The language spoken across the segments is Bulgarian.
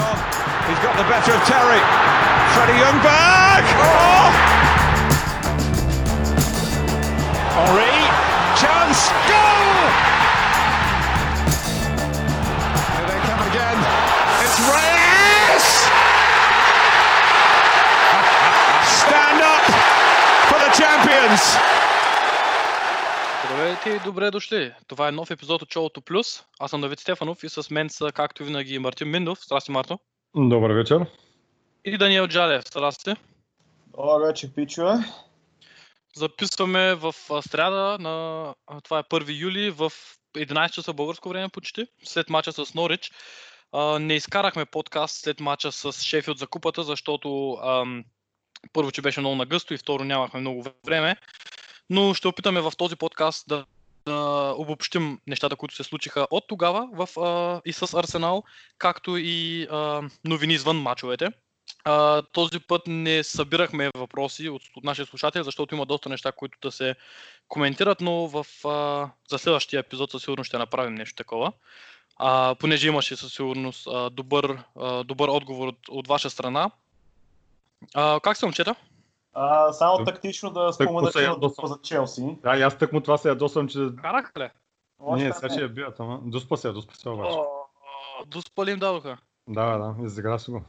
on. He's got the better of Terry. Freddie Youngberg. Oh! Henri. Chance. Goal! Здравейте и добре дошли. Това е нов епизод от Шоуто Плюс. Аз съм Давид Стефанов и с мен са, както винаги, Мартин Миндов. Здрасти, Марто. Добър вечер. И Даниел Джалев. Здрасти. Добър вечер, пичове. Записваме в сряда на... Това е 1 юли в 11 часа българско време почти, след мача с Норич. Не изкарахме подкаст след мача с Шефилд за купата, защото първо, че беше много нагъсто и второ нямахме много време. Но ще опитаме в този подкаст да, да обобщим нещата, които се случиха от тогава в, а, и с Арсенал, както и а, новини извън мачовете. А, този път не събирахме въпроси от, от нашите слушатели, защото има доста неща, които да се коментират, но в, а, за следващия епизод със сигурност ще направим нещо такова. А, понеже имаше със сигурност а, добър, а, добър отговор от, от ваша страна. А, как се момчета? А, само Так- тактично да спомена, ядосвам. за Челси. Да, и аз тък му това се ядосвам, че... Карах ли? Не, сега ще я бият, ама... Доспа се, доспа се обаче. О, Доспали им дадоха. Да, да, изигра си го.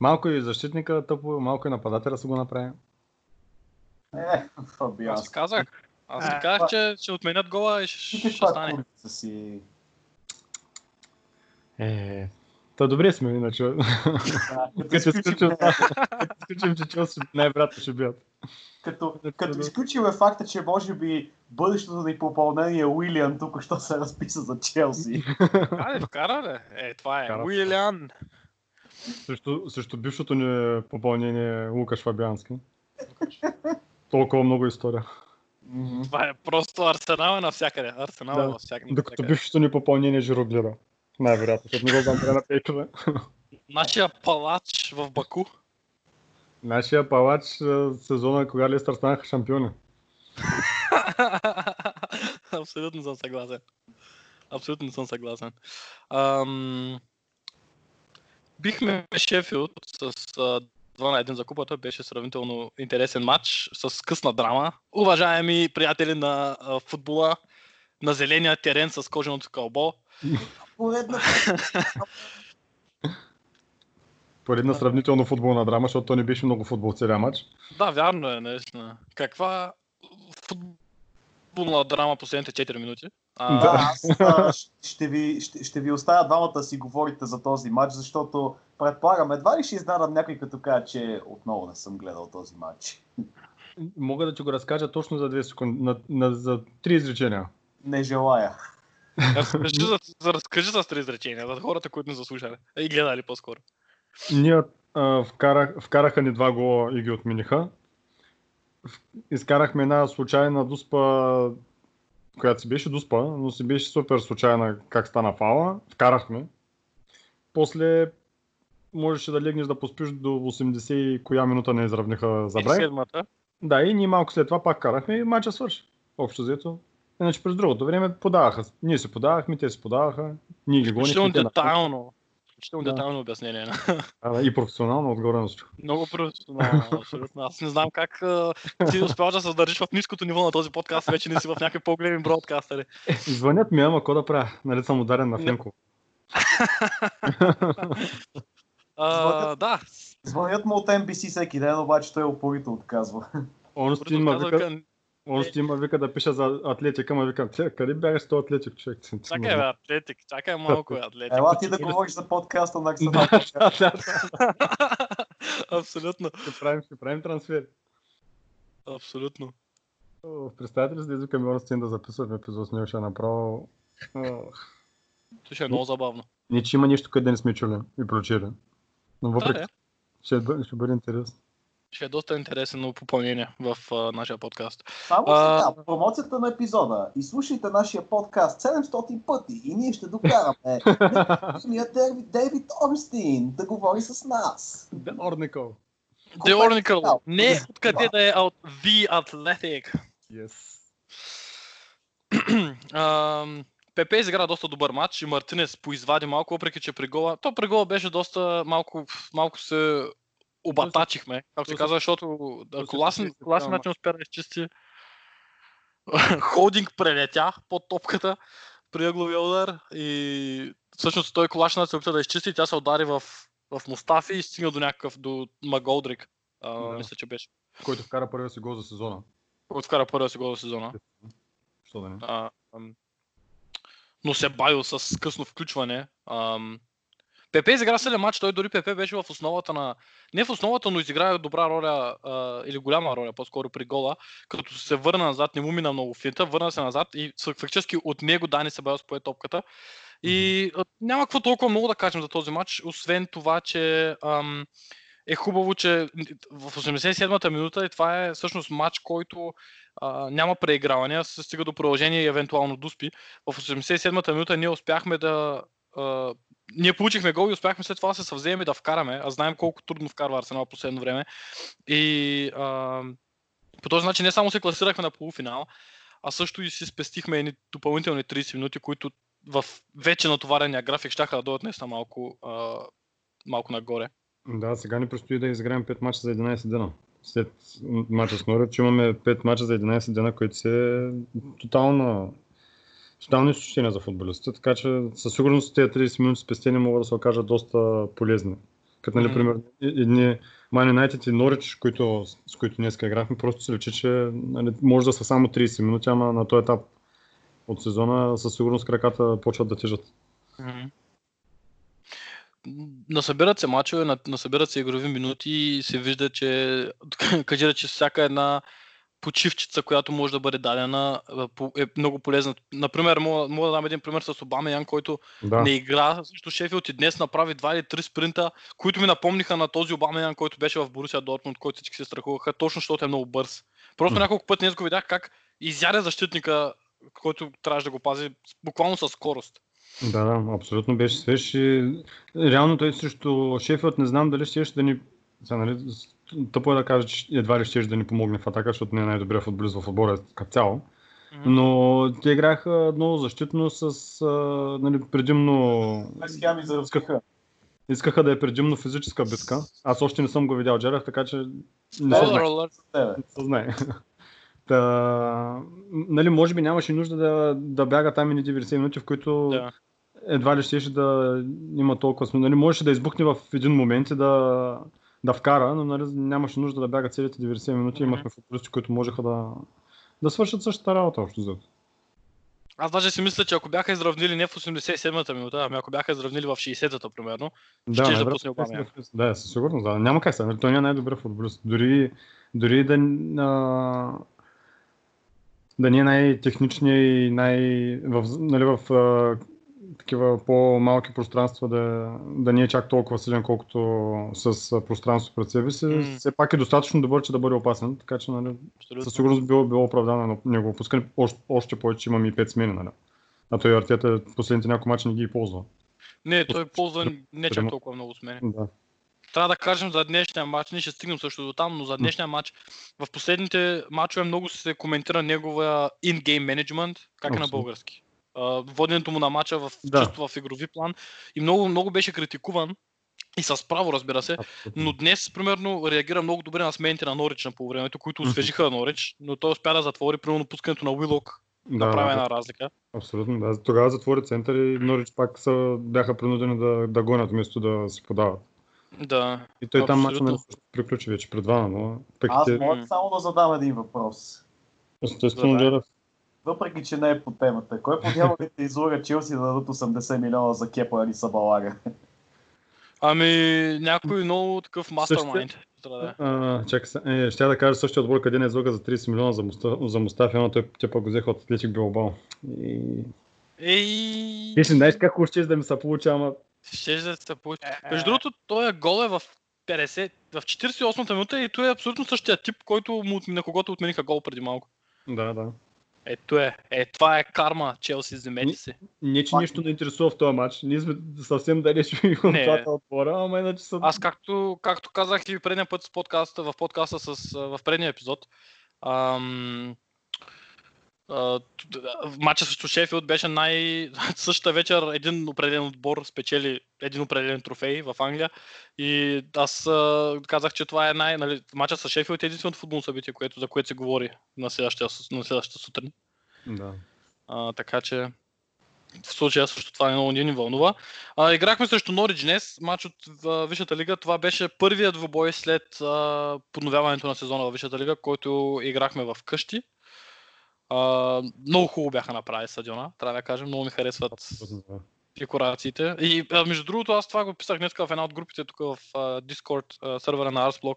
Малко и защитника тъпо, малко и нападателя са го направи. Е, Аз ти Фабиански. казах. Аз ти Е, казах, че ще отменят гола и ще, ще стане. Е, Та добре сме, иначе. Като изключим, като изключим, че Челси най-вероятно ще бият. като, като изключим факта, че може би бъдещото ни попълнение Уилиан тук що се разписа за Челси. Айде, вкара ли? Е, това е. Вкара. Уилян. Също, също бившото ни попълнение Лукаш Фабиански. Толкова много история. Това е просто Арсенал е навсякъде. Арсенал е Да. навсякъде. Докато бившото ни попълнение Жироглира. Най-вероятно, защото не го знам къде на пейкове. Нашия палач в Баку. Нашия палач сезона, кога Лестър станаха шампиони. Абсолютно съм съгласен. Абсолютно съм съгласен. Ам... Бихме Шефилд с а, 2 на 1 за купата. Беше сравнително интересен матч с късна драма. Уважаеми приятели на футбола, на зеления терен с коженото кълбо. Поредна Поредна сравнително футболна драма, защото то не беше много футбол целия матч. Да, вярно е, наистина. Каква футболна драма последните 4 минути? А, Да, аз а, ще, ви, ще, ще ви оставя двамата да си говорите за този матч, защото предполагам, едва ли ще изненадам някой като кажа, че отново не съм гледал този матч. Мога да ти го разкажа точно за 2 секунди, на, на, за 3 изречения. Не желая. Разкажи, за, за, разкажи с три изречения за хората, които не заслушали. И гледали по-скоро. Ние а, вкарах, вкараха ни два гола и ги отмениха. Изкарахме една случайна дуспа, която си беше дуспа, но си беше супер случайна как стана фала. Вкарахме. После можеше да легнеш да поспиш до 80 и коя минута не изравниха И забрай. седмата. Да, и ние малко след това пак карахме и мача свърши. Общо взето. Иначе през другото време подаваха. Ние се подавахме, те се подаваха. Ние ги гонихме. Включително те на- детайлно. Включително Да. детайлно обяснение. А, И професионално отгоре на всичко. Много професионално, абсолютно. Аз не знам как ти успяваш да се задържиш в ниското ниво на този подкаст, вече не си в някакви по-големи бродкастери. Звънят ми, ама какво да правя? Нали съм ударен на. Фенко. Да, Звънят му от NBC всеки ден, обаче той упорито отказва. Он ще има Он ще има вика да пиша за атлетика, ма викам, «Те, къде бягаш с този атлетик, човек? Чакай, бе, атлетик, чакай малко, атлетик. Ела ти да говориш за подкаста на да. Абсолютно, Ще правим, ще правим трансфер. абсолютно. Представете ли си да извикаме он сцен да записваме епизод с него, ще е направо... Това ще е много забавно. Не, че има нещо, къде не сме чули и прочели. Но въпреки, е. ще бъде интересно. Ще е доста интересно попълнение в а, нашия подкаст. Само А- сега, промоцията на епизода. И слушайте нашия подкаст 700 пъти и ние ще докараме Дейвид, Дейвид Орстин да говори с нас. The Ornicle. The Oracle, не откъде да е, а от The Athletic. Yes. Ам, Пепе изигра доста добър матч и Мартинес поизвади малко, въпреки че при гола. То при гола беше доста малко, малко се обатачихме, както се казва, защото то се Коласен, начин успя да изчисти. Холдинг прелетя под топката при ъгловия удар и всъщност той Колашина се опита да изчисти и тя се удари в, в Мустафи и стигна до някакъв, до Маголдрик. А, Да. Мисля, че беше. Който вкара първия си гол за сезона. Който вкара първия си гол за сезона. Що да не? А, но се бавил с късно включване. Ам, Пепе изигра силен матч, той дори Пепе беше в основата на... Не в основата, но изигра добра роля а, или голяма роля, по-скоро при гола, като се върна назад, не му мина много финта, върна се назад и фактически от него Дани Себайос пое топката. И а, няма какво толкова много да кажем за този матч, освен това, че ам, е хубаво, че в 87-та минута и това е всъщност матч, който а, няма преигравания, се стига до продължение и евентуално дуспи. В 87-та минута ние успяхме да... Ние получихме гол и успяхме след това да се съвземем и да вкараме, а знаем колко трудно вкарва Арсенал последно време. И а, по този начин не само се класирахме на полуфинал, а също и си спестихме едни допълнителни 30 минути, които в вече натоварения график ще да дойдат наистина малко, а, малко нагоре. Да, сега ни предстои да изиграем 5 мача за 11 дена. След мача с Норвич имаме 5 мача за 11 дена, които се тотална тотално изключение за футболистите, така че със сигурност тези 30 минути спестени могат да се окажат доста полезни. Като, нали, и- едни Man United и Норич, които, с които днес играхме, просто се лечи, че нали, може да са само 30 минути, ама на този етап от сезона със сигурност краката почват да тежат. Мгм. Насъбират се мачове, на- насъбират се игрови минути и се вижда, че кажи да, че всяка една почивчица, която може да бъде дадена, е много полезна. Например, мога, мога да дам един пример с Обама Ян, който Да, не игра срещу Шефилд и днес направи два или три спринта, които ми напомниха на този Обама Ян, който беше в Борусия Дортмунд, който всички се страхуваха, точно защото е много бърз. Просто М. няколко пъти днес го видях как изяде защитника, който трябваше да го пази буквално със скорост. Да, да, абсолютно беше свеж и реално той срещу Шефилд не знам дали ще да ни... Сега, нали, тъпо е да кажа, че едва ли ще да ни помогне в атака, защото не е най-добрият футболист в отбора като цяло. Но те играха много защитно с а, нали, предимно... Без хеми за ръскаха. Искаха да е предимно физическа битка. Аз още не съм го видял Джерах, така че не се знае. Не знае. Та, нали, може би нямаше нужда да, да бяга там и 90 минути, в които Да. едва ли щеше да има толкова смисъл. Нали, можеше да избухне в един момент и да, да вкара, но нали, нямаше нужда да бяга целите 90 минути. Имахме футболисти, които можеха да, да свършат същата работа общо взето. Аз даже си мисля, че ако бяха изравнили не в 87-та минута, ами ако бяха изравнили в 60-та, примерно, да най-вероятно пусне Обамян. Да, със сигурност. Да. Няма как сега. Нали, той не е най-добър футболист. Дори, дори да, а, да не е най-техничният и най... В, нали, в а, такива по-малки пространства да, да не е чак толкова силен, колкото с пространство пред себе си. М. Все пак е достатъчно добър, че да бъде опасен. Така че нали, абсолютно. със сигурност било, било оправдано на негово пускане. Още, още повече, че имаме и 5 смени. Нали. А той Артета последните няколко мача не ги ползва. Не, той ползва не чак толкова много смени. Да. Трябва да кажем за днешния матч, ние ще стигнем също до там, но за днешния матч в последните матчове много се коментира неговия in-game management, как е на български. Воденето му на матча в, Да. чисто в игрови план и много, много беше критикуван и с право, разбира се. Но днес, примерно, реагира много добре на смените на Норич на полувремето, които освежиха Норич, но той успя да затвори, примерно, пускането на Уилок, да, направи да. една разлика. Абсолютно, да. Тогава затвори център и Норич пак са, бяха принудени да, да гонят вместо да си подават. Да. И той там Абсолютно. мача нали, приключи вече пред двама, но пък Аз те, мога само да задам един въпрос. естествено. Джеров. Въпреки, че не е по темата. Кой по дяволите излага Челси да дадат 80 милиона за Кепа или Сабалага? Ами, някой много такъв мастермайнд. Трябва да е. Чакай се, е, ще да кажа същия отбор, къде не излага за 30 милиона за, Муста, за Мустафи, но той, те пък го взеха от Атлетик Билбао. И... Ей, Ти си знаеш как ще да ми се получи, ама ще да се получи. Между другото, този гол е в 50, в 48-та минута и той е абсолютно същия тип, който му, на когото отмениха гол преди малко. да, да. Ето е. Е, това е карма, Челси, вземете се. Не, че нищо не интересува в този матч. Ние сме съвсем далеч от двата отбора, ама иначе са... Аз както, както казах и предния път с подкаста, в подкаста с, в предния епизод, ам, матча срещу Шефилд беше най... Същата вечер един определен отбор спечели един определен трофей в Англия и аз казах, че това е най... Нали, матча с Шефилд е единственото футболно събитие, което, за което се говори на следващия, с- на следващата сутрин. Да. А, така че в случая също това много не ни вълнува. А, играхме срещу Норич днес, матч от а, Висшата лига. Това беше първият двубой след а, подновяването на сезона в Висшата лига, който играхме в къщи. А, много хубаво бяха направили стадиона, трябва да кажем. Много ми харесват декорациите. И а, между другото, аз това го писах днес в една от групите тук в а, Discord а, сервера на Arsblock.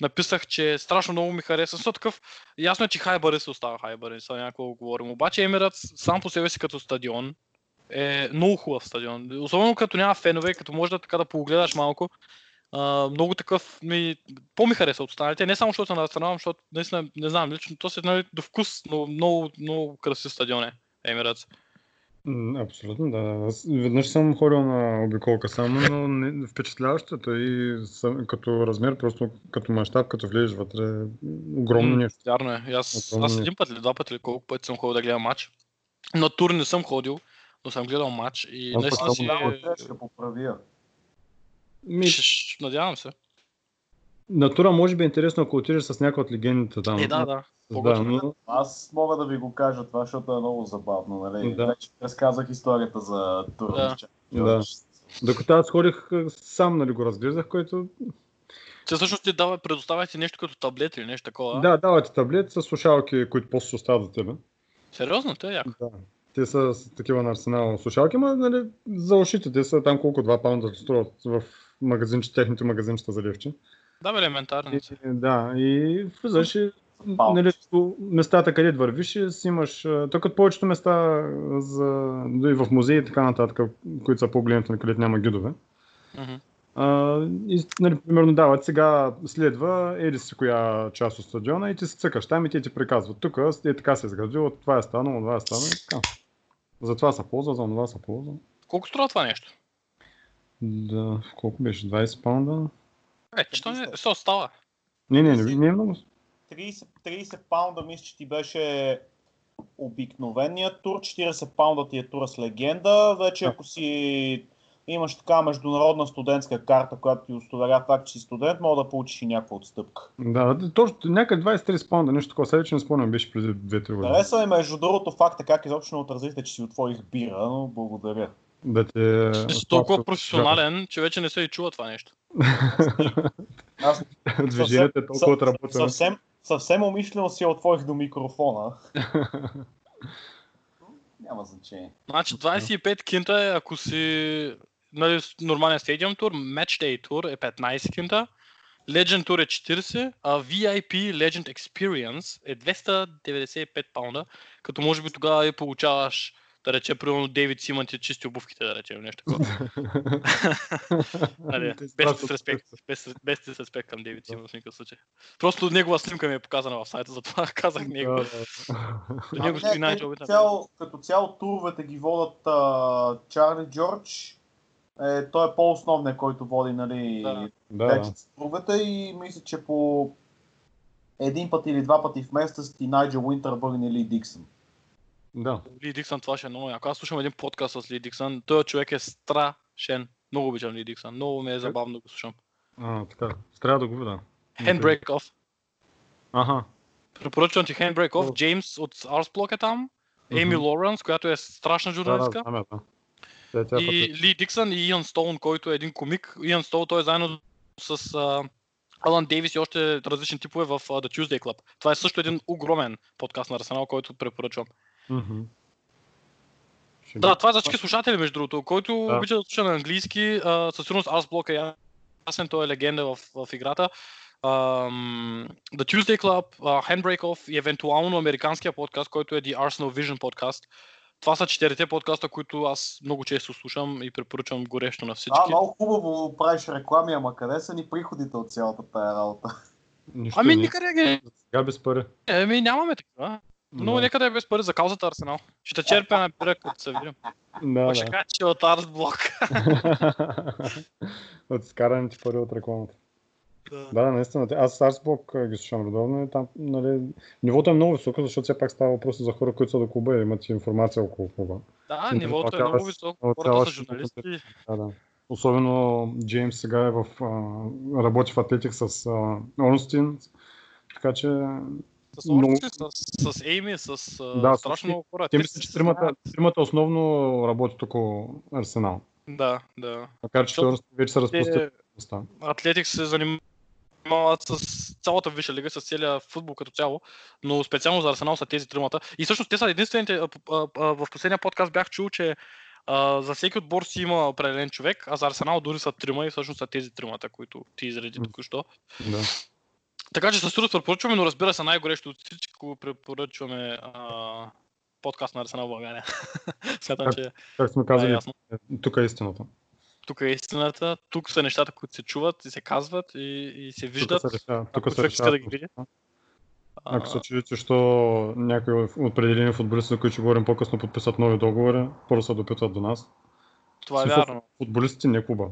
Написах, че страшно много ми хареса. Защото такъв, ясно е, че Хайбари се остава Хайбари, са някакво говорим. Обаче Емиратс сам по себе си като стадион е много хубав стадион. Особено като няма фенове, като може да така да погледаш малко. А, много такъв ми... По-ми хареса от останалите. Не само защото на страна, защото наистина, не знам, лично то се нали, до вкус, но много, много красив стадион е Емиратс. Абсолютно, да. Аз веднъж съм ходил на обиколка само, но не, впечатляващото и съм, като размер, просто като мащаб, като влезеш вътре, е огромно нещо. Вярно е. Аз, Огромно аз един път или два пъти или колко пъти съм ходил да гледам матч. На тур не съм ходил, но съм гледал матч и Аз наистина си... Да, ще поправя. Ми, Ще- Надявам се. на тура може би е интересно, ако отидеш с някой от легендите там. Е, да, да. Да, но, Аз мога да ви го кажа това, защото е много забавно. Нали? Да. Вече разказах историята за тура. Да. Да. докато аз ходих а, сам, нали, го разглеждах, който... Че всъщност ти дава, предоставя ти нещо като таблет или нещо такова. Да, давате таблет с слушалки, които после ще остават за тебе. Сериозно, те е яко. Да. Те са с такива на арсенал слушалки, но нали, за ушите. Те са там колко 2 паунда струват в магазинче, техните магазинчета за левче. Да, бе, елементарно. И, да, и влизаш и нали, местата, където вървиш, и си имаш... Тук повечето места за, и в музеи и така нататък, които са по-големите, на където няма гидове. Мгм. А, и, нали, примерно дават, сега следва еди си коя част от стадиона и ти се цъкаш там и те ти приказват. Тук е така се е изградило, това е станало, това е станало и така. За това са ползва, за това са ползва. Колко струва това нещо? Да, колко беше? 20 паунда? Е, че то не се остава. Не, не, не, не е много. 30, 30 паунда мисля, че ти беше обикновеният тур, 40 паунда ти е тура с легенда. Вече Да. ако си имаш така международна студентска карта, която ти удостоверява факт, че си студент, мога да получиш и някаква отстъпка. Да, точно някъде 20-30 паунда, нещо такова. Сега вече не спомням, беше преди 2-3 години. Хареса ми между другото факта как изобщо не отразихте, че си отворих бира, но благодаря. Да те... Ти си толкова професионален, че вече не се и чува това нещо. Аз Движението е толкова отработено. съвсем, съвсем умишлено си я отворих до микрофона. Няма значение. Значи 25 кинта е, ако си нали, нормален стадиум тур, Match Day тур е 15 кинта, Legend тур е 40, а VIP Legend Experience е 295 паунда, като може би тогава и получаваш да рече, примерно Дейвид Симън ти чисти обувките, да речем, нещо такова. Нали, без дисреспект, без, без дисреспект към Дейвид Симън в никакъв случай. Просто негова снимка ми е показана в сайта, затова казах него. До него не, стои най като, цяло, туровете ги водят а, Чарли Джордж. Е, той е по-основният, който води нали, Да. и мисля, че по един път или два пъти в месеца с ти Найджел Уинтърбърн или Диксън. Да. Ли Диксън, това ще е много яко. Аз слушам един подкаст с Ли Диксън. Той човек е страшен. Много обичам Ли Диксън. Много ми е забавно да го слушам. А, така. Трябва да го видя. Handbrake Off. Аха. Препоръчвам ти Handbrake Off. Джеймс от Arsblock е там. Еми Мгм. Лоренс, която е страшна Да, да, журналистка. я, да. Тя, тя И Ли Диксън и Иан Стоун, който е един комик. Иан Стоун, той е заедно с а, Алан Дейвис и още различни типове в а, The Tuesday Club. Това е също един огромен подкаст на Арсенал, който препоръчвам. Ще Да, това е за всички слушатели, между другото. Който Да. обича да слуша на английски, а, със сигурност Arsblock е ясен, той е легенда в, в играта. Um, The Tuesday Club, uh, Handbrake Off и евентуално американския подкаст, който е The Arsenal Vision подкаст. Това са четирите подкаста, които аз много често слушам и препоръчвам горещо на всички. А, много хубаво правиш реклами, ама къде са ни приходите от цялата тая работа? Нищо Ами не. никъде ги. Сега без пари. Еми нямаме такива. Но Да. нека да е без пари за каузата Арсенал. Ще черпя на пира, като се видим. Да, Ще да. кажа, че е от Арсблок. от скараните пари от рекламата. Да. Да, наистина. Аз Арсбок ги слушам редовно и там, нали, нивото е много високо, защото все пак става въпрос за хора, които са до клуба и имат информация около клуба. Да, М, нивото е много високо. Хората са журналисти. Да, да. Особено Джеймс сега е в, а, работи в Атлетик с а, Орнстин, така че С много- Орси, с, с Ейми, с Да, страшно много хора. те мисля, че тримата, основно работят около Арсенал. Да, да. Макар че Орнстин вече се разпусти. Атлетик се занимават с цялата висша лига, с целия футбол като цяло, но специално за Арсенал са тези тримата. И всъщност те са единствените, в последния подкаст бях чул, че за всеки отбор си има определен човек, а за Арсенал дори са трима и всъщност са тези тримата, които ти изреди току-що. Да. Така че със сигурност препоръчваме, но разбира се, най-горещо от всичко препоръчваме а, подкаст на Арсенал България. Смятам, че Как сме е казали, ясно. тук е истината. Тук е истината, тук са нещата, които се чуват и се казват и, и се виждат. Тук се решава. Тук се решава. да ги види. Ако се чудите, защо някои определени футболисти, за които ще говорим по-късно, подписат нови договори, първо се допитват до нас. Това е вярно. Футболистите, не клуба.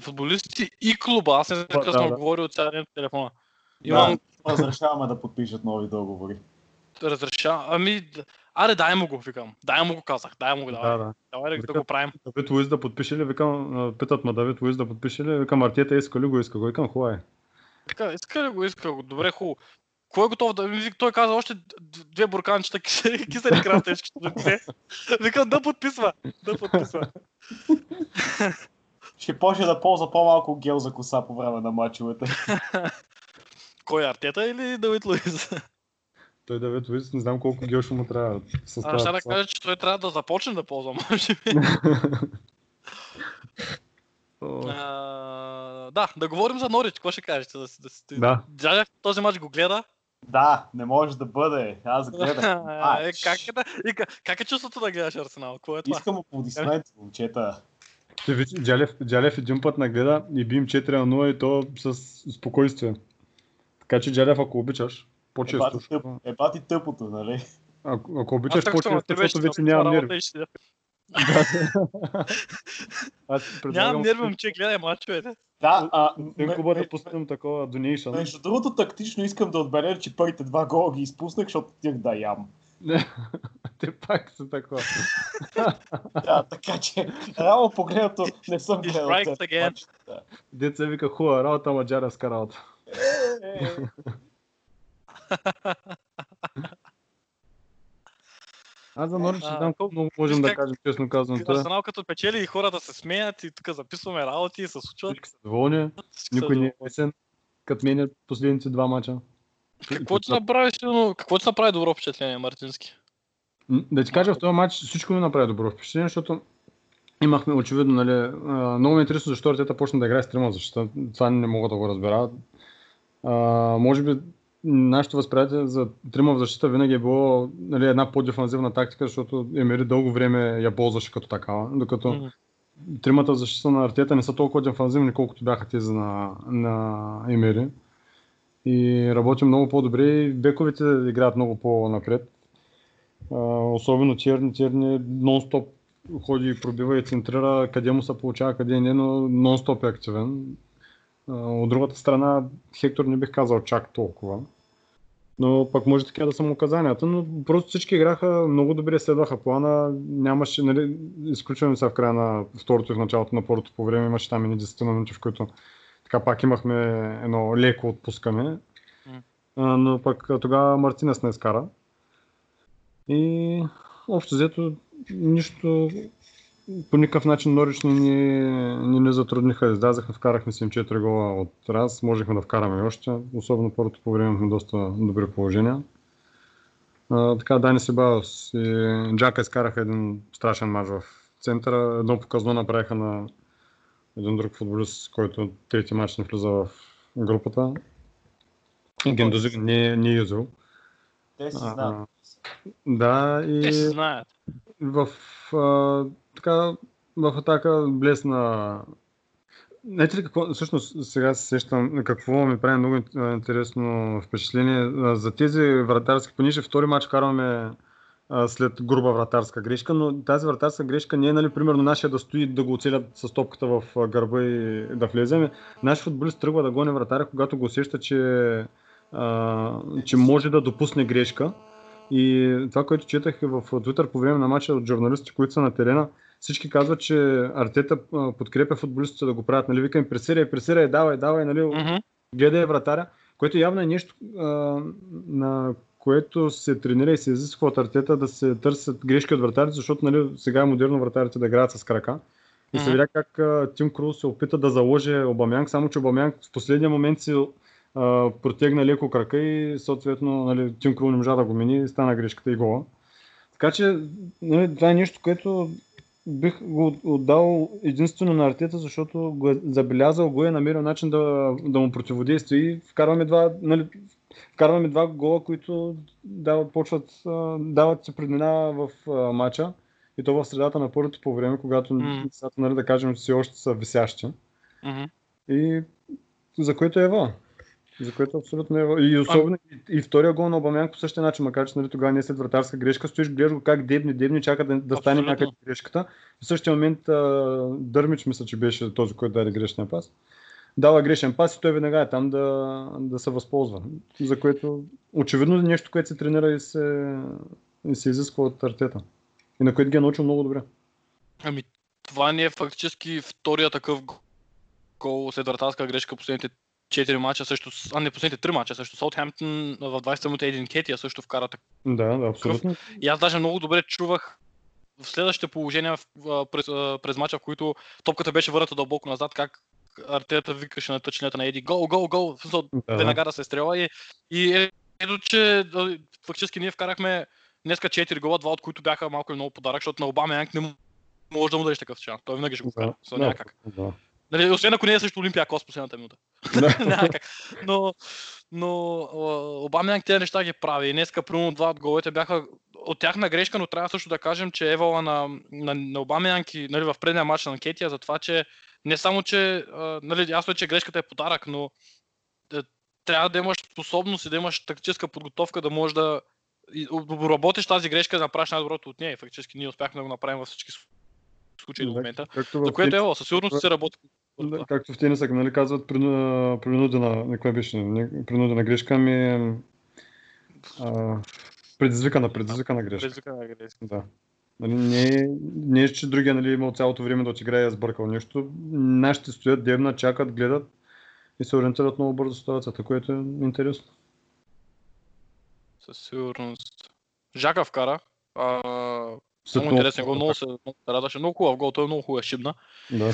Футболисти и клуба. Аз не знам Да, да. говорил от в телефона. Имам Да, разрешаваме да подпишат нови договори. да. разреша. Ами, аре, дай му го, викам. Дай му го казах. Дай му го, давай. Да, да. Давай да, да го правим. Давид Луиз да подпише ли? Викам, питат ме Давид Луиз да подпише ли? Викам, Артета иска ли го, иска го. Викам, хубаво е. Така, иска ли го, иска го. Добре, хубаво. Кой е готов да... Той каза още две бурканчета кисе- кисели даде. Викам да подписва. Да подписва. Ще почне да ползва по-малко гел за коса по време на мачовете. Кой е Артета или Давид Луиз? Той Давид Луиз, не знам колко гел ще му трябва. С тази ще да кажа, че той трябва да започне да ползва, може би. А, да, да говорим за Норич. Какво ще кажете? Да, си- да, си- Да. Дядя този матч го гледа. Да, не може да бъде. Аз гледах. е, как, е, да, и, как, как е чувството да гледаш Арсенал? Какво е това? Искам аплодисменти, момчета. Ти виж, Джалев, Джалев един път нагледа и би им 4 на 0 и то с спокойствие. Така че Джалев, ако обичаш, по-често. Тъп, защото- ебати тъпото, нали? Ако, ако обичаш по-често, ти беше, защото вече че нямам нерви. Аз Нямам нерви, момче, гледай мачовете. Да, а, Ten ме- клуба да пуснем такова donation. Между другото, тактично искам да отбележа, че първите два гола ги изпуснах, защото тях да ям. Те пак са такова. Да, така че, реално погледнато, не съм гледал. Деца вика хубава работа, ама джаревска работа. Е, е, Аз за Норич не А, знам колко много можем да кажем, честно казвам. Той Арсенал като печели и хората се смеят и тук записваме работи и се случват. всички са доволни, никой не е песен, като мене последните два мача. Какво ти направи, силно- какво ти направи добро впечатление, Мартински? Да ти кажа, в този матч всичко ми направи добро впечатление, защото имахме очевидно, нали, много ми е интересно защо Артета почна да играе с трима в защита. Това не мога да го разбера. А, може би нашето възприятие за трима в защита винаги е било нали, една по-дефанзивна тактика, защото Емери дълго време я ползваше като такава, докато М. тримата в защита на Артета не са толкова дефанзивни, колкото бяха тези на, на Емери. И работи много по-добре и бековете играят много по-напред. А, особено Черни, Черни нон-стоп ходи и пробива и центрира, къде му се получава, къде не, но нон-стоп е активен. От другата страна, Хектор не бих казал чак толкова. Но пък може така да са му указанията, но просто всички играха много добре, следваха плана, нямаше, нали, изключваме се в края на второто и в началото на първото по време, имаше там и 10 минути, в които така пак имахме едно леко отпускане. А, но пък тогава Мартинес не изкара. И общо взето нищо по никакъв начин Норич не ни, не ни затрудниха. Излязахме, вкарахме си им 4 гола от раз, можехме да вкараме още. Особено първото по време имахме доста добри положения. А, така, Дани Себаос и Джака изкараха един страшен мач в центъра. Едно показно направиха на един друг футболист, който трети мач не влиза в групата. Гендози не, не е юзел. Те си А, знаят. Да, и Те си знаят. в, а, така, в атака блесна. Знаете ли какво, всъщност сега се сещам какво ми прави много ин- интересно впечатление. За тези вратарски, понеже втори матч карваме а, след груба вратарска грешка, но тази вратарска грешка не е, нали, примерно, нашия да стои да го оцелят с топката в гърба и да влеземе. Нашия футболист тръгва да гони вратаря, когато го усеща, че, а, че може да допусне грешка. И това, което четах в Twitter по време на матча от журналисти, които са на терена, всички казват, че Артета подкрепя футболистите да го правят. Нали, викам, пресирай, пресирай, давай, давай, нали, Мгм. гледай вратаря, което явно е нещо, а, на което се тренира и се изисква от артета да се търсят грешки от вратарите, защото нали, сега е модерно вратарите да играят с крака. И се видя как а, Тим Круз се опита да заложи Обамянг, само че Обамянг в последния момент си а, протегна леко крака и съответно нали, Тим Круз не можа да го мини и стана грешката и гола. Така че нали, това е нещо, което бих го отдал единствено на Артета, защото го е забелязал, го е намерил начин да, да му противодейства и вкарваме два, нали, вкарваме два гола, които дават, почват, дават се предмина в а, матча и то в средата на първото по време, когато нещата, нали, да кажем, че все още са висящи. Мгм. И за което е ва. За което абсолютно е. И особено и, и втория гол на Обамянг по същия начин, макар че нали, тогава не е след вратарска грешка, стоиш, гледаш го как дебни, дебни, чака да, да стане някъде грешката. В същия момент а, Дърмич, мисля, че беше този, който даде грешния пас. Дава грешен пас и той веднага е там да, да се възползва. За което очевидно е нещо, което се тренира и се, и се изисква от артета. И на което ги е научил много добре. Ами, това не е фактически втория такъв гол след вратарска грешка последните 4 мача също, а не последните 3 мача също. Саутхемптън в 20 минута един Кетия също вкара така. Да, да, абсолютно. И аз даже много добре чувах в следващите положения през, през мача, в които топката беше върната дълбоко назад, как Артета викаше на тъчлинята на Еди гол, гол, гол, в смисъл, Да, веднага да се стреля и, и ето, че фактически ние вкарахме днеска 4 гола, два от които бяха малко или много подарък, защото на Обама Янг не може да му дадеш такъв шанс. Той винаги ще го вкара. Да, да, няма как. да. Нали, освен ако не е срещу Олимпия Кос последната минута. Няма как. Но, но Обамянг тези неща ги прави. И днеска, примерно, два от головете бяха от тяхна грешка, но трябва също да кажем, че Евала на, на, на Обамянг и нали, в предния матч на Кетия за това, че не само, че нали, ясно е, че грешката е подарък, но да, трябва да имаш способност и да имаш тактическа подготовка, да можеш да и обработиш тази грешка, да направиш най-доброто от нея. Фактически ние успяхме да го направим във всички случаи до момента. За което Ева, със сигурност се работи. Както в тениса, нали казват прину- принудена, не, беше, не, принудена грешка, ами а, предизвикана, предизвикана грешка. Предизвикана грешка. Да. Нали, не, е- не е, че другия нали, е имал цялото време да отиграе и е сбъркал нещо. Нашите стоят дебна, чакат, гледат и се ориентират много бързо ситуацията, което е интересно. Със сигурност. Жака вкара. А, След много интересен гол, много се, много се радваше. Много хубав гол, той е много хубава шибна. Да.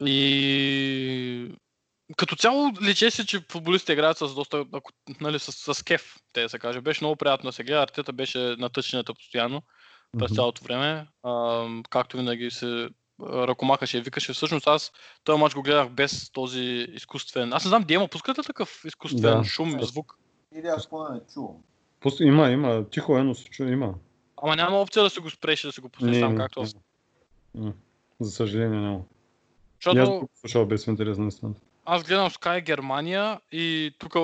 И като цяло лече се, че футболистите играят с доста, ако, нали, с, с кеф, те да се каже. Беше много приятно да се гледа. Артета беше на постоянно през цялото време. А, както винаги се ръкомахаше и викаше. Всъщност аз този матч го гледах без този изкуствен. Аз не знам, Диема, пускате ли такъв изкуствен Да. шум, звук? Или аз поне не чувам. Пус... Има, има. Тихо е, но се чу... има. Ама няма опция да се го спреш да се го пуснеш там, както не. За съжаление няма. Защото слушал без интерес на истината. аз гледам Sky Германия и тук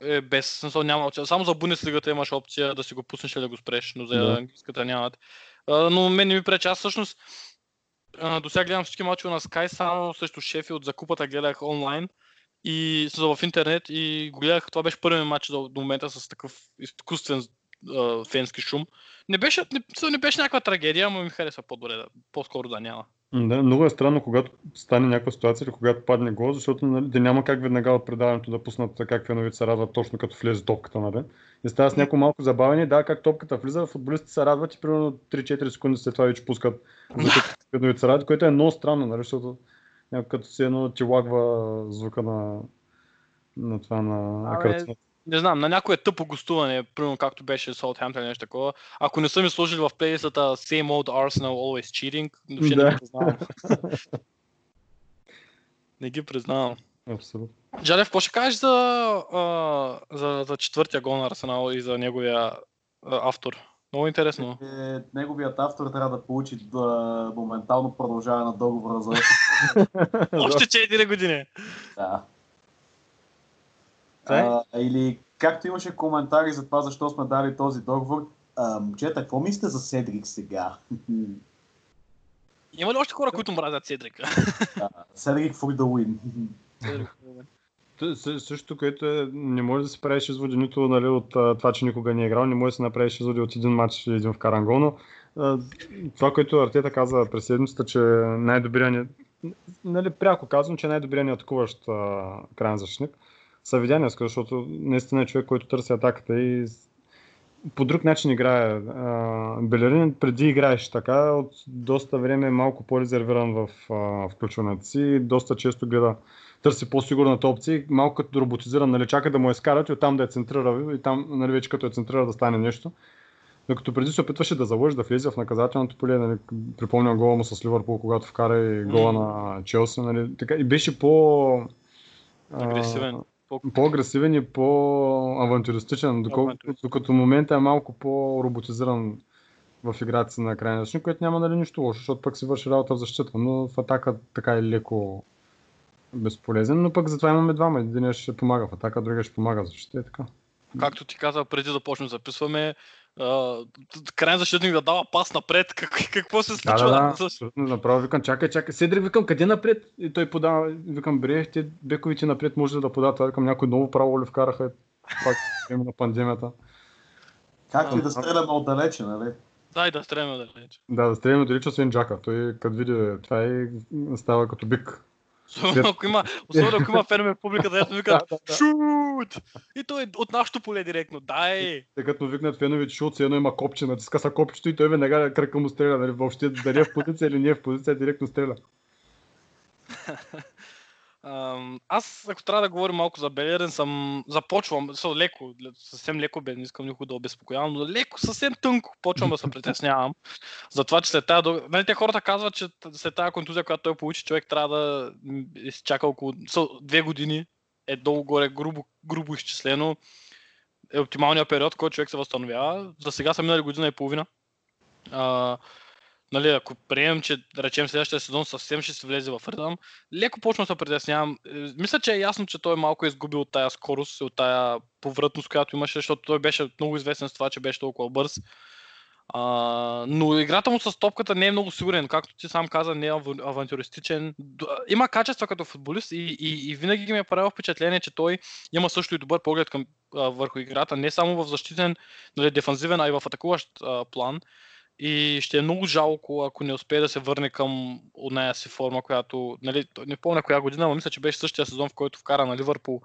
е без смисъл няма опция. Само за Бундеслигата имаш опция да си го пуснеш или да го спреш, но за Да. английската нямат. А, но мен не ми пречи. Аз всъщност до сега гледам всички мачове на Sky, само срещу Шефилд за купата гледах онлайн и в интернет и го гледах. Това беше първият матч до, до момента с такъв изкуствен а, фенски шум. Не беше, не, не беше някаква трагедия, но ми хареса по-добре, да, по-скоро да няма. Да, много е странно, когато стане някаква ситуация или когато падне гол, защото нали, да няма как веднага от предаването да пуснат как феновете се радват точно като влезе топката, нали? И става с някакво малко забавение, да, как топката влиза, футболистите се радват и примерно 3-4 секунди след това вече пускат за феновете се радват, което е много странно, нали? Защото някакво като се едно ти лагва звука на, на това на Абе, картината. Не знам, на някое тъпо гостуване, примерно както беше Southampton или нещо такова, ако не са ми сложили в плейлистата Same Old Arsenal Always Cheating, въобще не Да. ги признавам. не ги признавам. Абсолютно. Джалев, какво ще кажеш за, а, за, за четвъртия гол на Арсенал и за неговия а, автор? Много интересно. Е, неговият автор трябва да получи да, моментално продължаване на договора за Още 4 години. Да. Е? А, или както имаше коментари за това защо сме дали този договор, А, момчета, какво мислите за Седрик сега? Има ли още хора, които мразят Седрика? Седрик for the win. Т- съ- Същото, което е, не може да си правиш изводи нито нали, от това, че никога не е играл, не може да си направиш изводи от един матч и един вкаран гол, но това, което Артета каза през седмицата, че най-добрият ни, нали, пряко казвам, че най-добрият ни атакуващ крайен защитник, са видяния, защото наистина е човек, който търси атаката и по друг начин играе. Белерин преди играеше така, от доста време е малко по-резервиран в включването си, доста често гледа търси по-сигурната опция, малко като роботизиран, нали, чака да му е скарат и оттам да е центрира и там, нали, вече като е центрира да стане нещо. Докато преди се опитваше да залъжи, да влезе в наказателното поле, нали, припомням гола му с Ливърпул, когато вкара и гола на Челси, нали, така, и беше по... Агресивен. По- по-агресивен и по-авантюристичен, доколко, Авантюристичен. докато в момента е малко по-роботизиран в играта си на крайния защитник, което няма нали, нищо лошо, защото пък си върши работа в защита, но в атака така е леко безполезен, но пък затова имаме двама. Един ще помага в атака, другия ще помага в защита и така. Както ти каза преди да почнем да записваме, крайен защитник да дава пас напред. Как, какво се Да, случва? да, да. Абсолютно. Направо викам, чакай, чакай. Седри, викам, къде напред? И той подава, викам, бре, те бековите напред може ли да подават. Това Викам, някой ново право ли вкараха пак време на пандемията. Както и да стреляме отдалече, нали? Дай да стреляме далеч. Да, да стреляме далеч, освен Джака. Той като види това и става като бик. Особено ако има, особено ако има фенове в публика, да викат Да, да, да. шут! И той е от нашото поле директно. Дай! Те като викнат феновете, защото все едно има копче, натиска са копчето и той веднага кръка му стреля. Нали? Въобще дали е в позиция или не е в позиция, директно стреля. Аз, ако трябва да говорим малко за Белерин, съм започвам, со, леко, ле- съвсем леко, бе, не искам никой да обезпокоявам, но леко, съвсем тънко почвам да се притеснявам. За това, че след тази... Нали, те хората казват, че след тази контузия, която той получи, човек трябва да изчака около со, две години. Е долу-горе грубо, грубо изчислено. Е оптималният период, който човек се възстановява. За сега са минали година и половина. А, нали, ако приемем, че да речем следващия сезон съвсем ще се влезе в ритъм, леко почвам да се притеснявам. Е, Мисля, че е ясно, че той малко е изгубил от тая скорост от тая повратност, която имаше, защото той беше много известен с това, че беше толкова бърз. А, но играта му с топката не е много сигурен, както ти сам каза, не е ав- авантюристичен. Има качества като футболист и, и, и винаги ми е правил впечатление, че той има също и добър поглед към, а, върху играта, не само в защитен, нали, дефанзивен, а и в атакуващ а, план. И ще е много жалко, ако не успее да се върне към оная си форма, която, нали, не помня коя година, но мисля, че беше същия сезон, в който вкара на Ливърпул,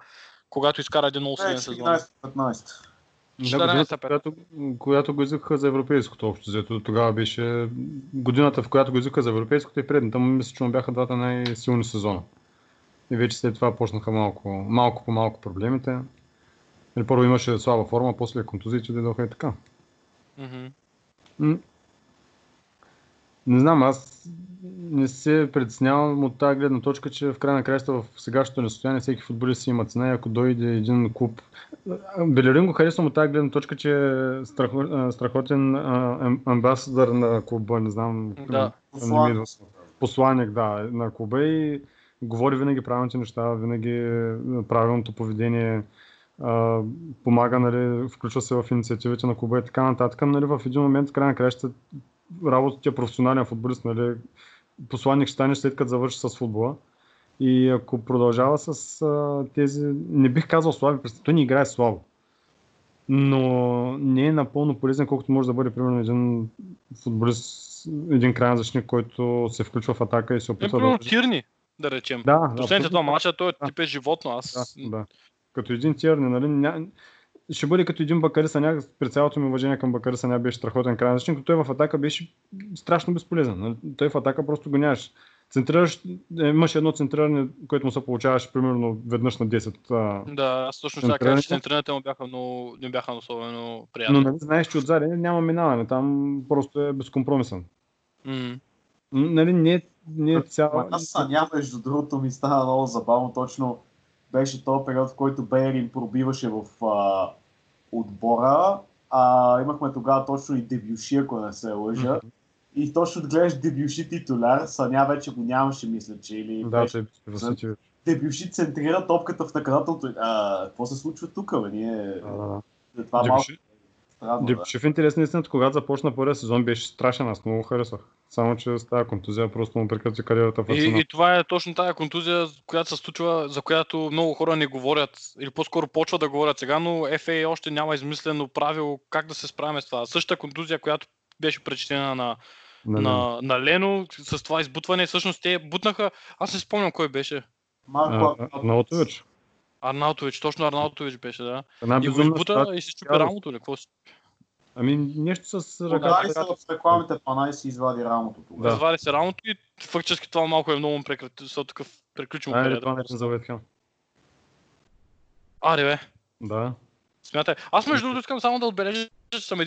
когато изкара един много силен сезон. 14-15. Да, 14 годината, която, която го излъкаха за европейското общо взето. Тогава беше годината, в която го излъкаха за европейското и предната. му Мисля, че му бяха двата най-силни сезона. И вече след това почнаха малко, малко по малко проблемите. Или първо имаше слаба форма, после контузиите дойдоха и така. Мгм. Не знам, аз не се притеснявам от тази гледна точка, че в край на краища в сегашното ни състояние всеки футболист си има цена и ако дойде един клуб. Белерин го харесвам от тази гледна точка, че е страхо, а, страхотен ам- амбасадър на клуба, не знам. Да. не ми. Посланник, да, на клуба и говори винаги правилните неща, винаги е, правилното поведение, помага, нали, включва се в инициативите на клуба и така нататък. Нали, в един момент, в край на краща, работата ти е професионален футболист, нали, посланник ще станеш след като завърши с футбола. И ако продължава с а, тези, не бих казал слаби той не играе слабо. Но не е напълно полезен, колкото може да бъде, примерно, един футболист, един крайен защитник, който се включва в атака и се Е, опитва примерно да... Тирни, да речем. Да, Последните абсолютно. два мача, той Да. тип е животно. Аз... Да, да. Като един тирни, нали? Ня... Ще бъде като един Бакари Саня, при цялото ми уважение към Бакари Саня беше страхотен крайен защитник, но той в атака беше страшно безполезен. нали? Той в атака просто го нямаш. Центрираш, е, имаше едно центриране, което му се получаваше примерно веднъж на 10. А... Да, аз точно сега кажа, че Центрирането? центрирането му бяха много, не бяха особено Но приятни. нали, знаеш, че отзади няма минаване, там просто е безкомпромисен. М, Нали, не, не е цяла... Аз Саня, между другото, ми стана много забавно. Точно беше този период, в който Бейрин пробиваше в а, отбора. А, имахме тогава точно и Дебюши, ако не се лъжа. И точно да гледаш Дебюши титуляр, Саня вече го нямаше, мисля, че или Да, беше че. Дебюши центрира топката в наказателното. А, какво се случва тук, бе? Ние... Да. Това малко Дебюши- Странно, да. Дебюши в интерес на истината, когато започна първия сезон, беше страшен, аз много харесвах. Само, че с тази контузия просто му прекрати кариерата в И, Арсенал. и това е точно тази контузия, която се случва, за която много хора не говорят, или по-скоро почват да говорят сега, но FA още няма измислено правило как да се справим с това. Същата контузия, която беше причинена на, Нали? на, на Лено, с това избутване, всъщност те бутнаха, аз не спомням кой беше. Марко А, а, Наутович. Арнаутович, точно Арнаутович беше, да. Една И го избута и се чупи рамото, или какво си? Ами нещо с ръката. се в рекламите пана и си извади рамото тогава. Да. Развари се рамото и фактически това малко е много му прекрати, защото такъв приключи му Айде, кариерата. това начин за Уетхем. Аре бе, Да. смятай. Аз между другото искам само да отбележа, че съм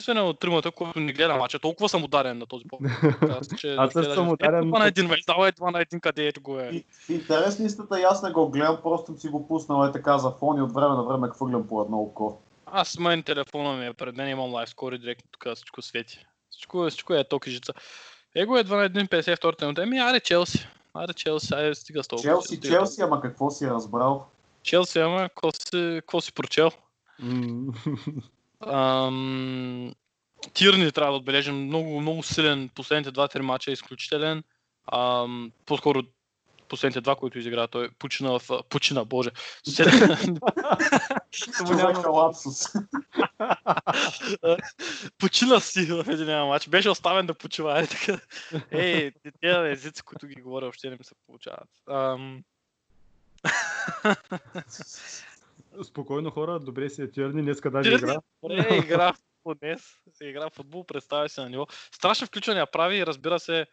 единствено от тримата, който не гледа мача. Толкова съм ударен на този подкаст, че Аз също съм ударен, но- на един, бе, давай това на един, къде ето го е. И, интерес и аз не го гледам, просто съм си го пуснал е така за фон и от време на време хвърлям по едно око. Аз мен телефона ми е пред мен, имам лайв скор и директно тук всичко свети. Всичко, всичко е токи жица. Его е 2 на 1, 52 минута. Еми, аре Челси. Аре Челси, айде стига с толкова. Челси, стига Челси, ама какво си разбрал? Челси, ама, какво си, какво си прочел? Ам, Тирни трябва да отбележим много, много силен. Последните 2-3 мача е изключителен. Ам, по-скоро последните два, които изигра, той почина в... Почина, боже. Почина си в един матч. Беше оставен да почива. Е, така. Ей, тези езици, които ги говоря, въобще не ми се получават. Ам, Спокойно хора, добре си е Тирни, днеска даже Тирни? игра. Добре, игра в футбол днес. Игра в футбол, представя се на ниво. Страшно включвания прави и разбира се,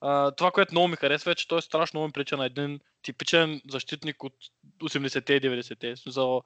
а, това, което много ми харесва е, че той е страшно много ми прилича на един типичен защитник от 80-те и 90-те. В Смисъл,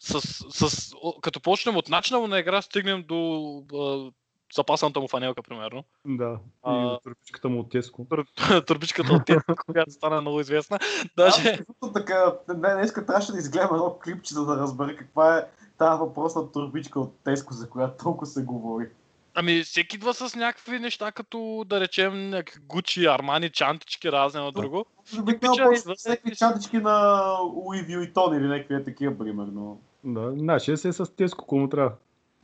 С, с, като почнем от начина му на игра, стигнем до а, запасаната му фанелка, примерно. Да. И А. от турбичката му от Теско. Турбичката от тях, която стана много известна. Даже, Аз, така, не, днеска трябваше да изгледам едно клипче, за да разбера каква е тази въпросна турбичка от Теско, за която толкова се говори. ами всеки идва с някакви неща, като да речем някакви Гучи, Армани, чантички, разни на друго. Обикновено идва всеки всеки- чантички на Луи Вилитон или някакви е такива, примерно. Да, нашия си е с Теско, кому трябва.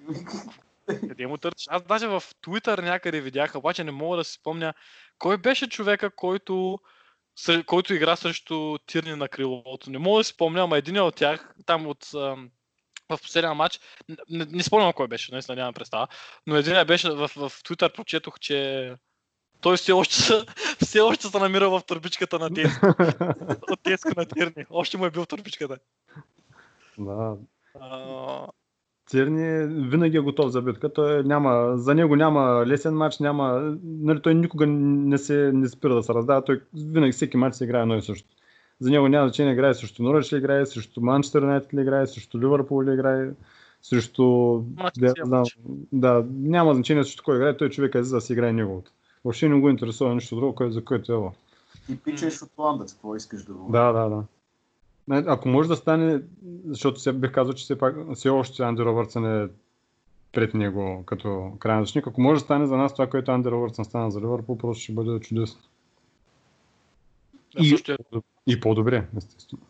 Къде му търсиш? Аз даже в Twitter някъде видях, обаче не мога да си спомня кой беше човека, който, който игра срещу Тирни на крилото. Не мога да си спомня, ама един от тях, там от в последния матч, не, не спомням кой беше, наистина нямам представа, но един беше в, в Twitter прочетох, че той все още, се- все още се намира в турбичката на Теско. От Теско на Тирни. Още му е бил в турбичката. да. А, Тирни винаги е готов за битка. Той няма, за него няма лесен матч, няма, нали, той никога не, се, не спира да се раздава. Той винаги всеки матч се играе едно и също. За него няма значение играе срещу Норвич ли играе, срещу Манчестър Юнайтед ли играе, срещу Ливърпул ли играе, срещу... Да, си е да, да, няма значение срещу кой играе, той човек е за да си играе неговото. Въобще не го интересува нищо друго, за което е лъв. Типичен шотландец, какво искаш да го Да, да, да. Ако може да стане, защото сега бих казал, че все, пак, все още Анди Робъртсън е пред него като крайен защитник. Ако може да стане за нас това, което Анди Робъртсън стана за Ливърпул, просто ще бъде чудесно. да, също е и по-добре, естествено.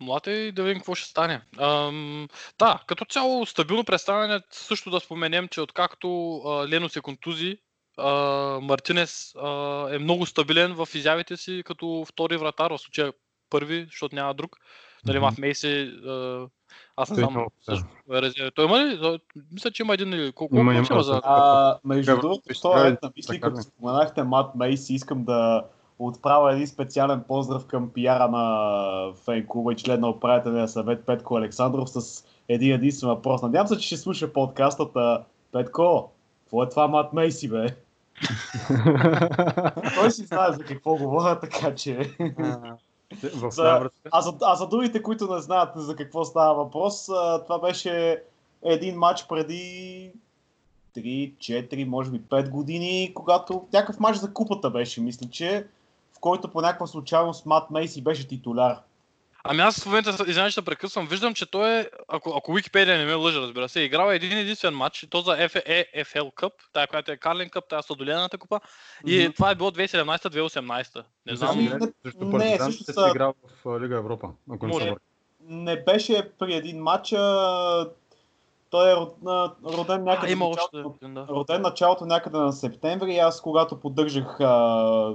Млад е и да видим какво ще стане. Ам, да, като цяло стабилно представяне, също да споменем, че откакто а, Лено се контузи, а, Мартинес а, е много стабилен в изявите си като втори вратар, в случая първи, защото няма друг. Нали. Мат Мейси, а, аз не знам, да. също е. Той има ли? Мисля, че има един или колко Има, има, има за... А, между другото, виж, в този това е ред на мисли, като споменахте Мат Мейси, искам да отправя един специален поздрав към пиара на фен клуба и член на управителния съвет Петко Александров с един единствен въпрос. Надявам се, че ще слуша подкастата. Петко, какво е това Мат Мейси, бе? Той си знае за какво говоря, така че... В За- А за, а за другите, които не знаят за какво става въпрос, това беше един матч преди 3, 4, може би 5 години, когато някакъв матч за купата беше, мисля, че в който по някаква случайност Мат Мейси беше титуляр. Ами аз в момента, извинявай, ще прекъсвам, виждам, че той е, ако, ако Wikipedia не ме лъжа, разбира се, е играл един единствен матч, и то за EFL Cup, тая, която е Карлин Cup, тая сладолената купа, и Мгм. това е било 2017-2018. Не знам. Не- срещу не, Партизан ще са- играл в а, Лига Европа, ако не се Може. лъжа. не беше при един матч. а, Той е роден А, някъде има в още. началото, един, Да. роден началото някъде на септември и аз когато поддържах, а,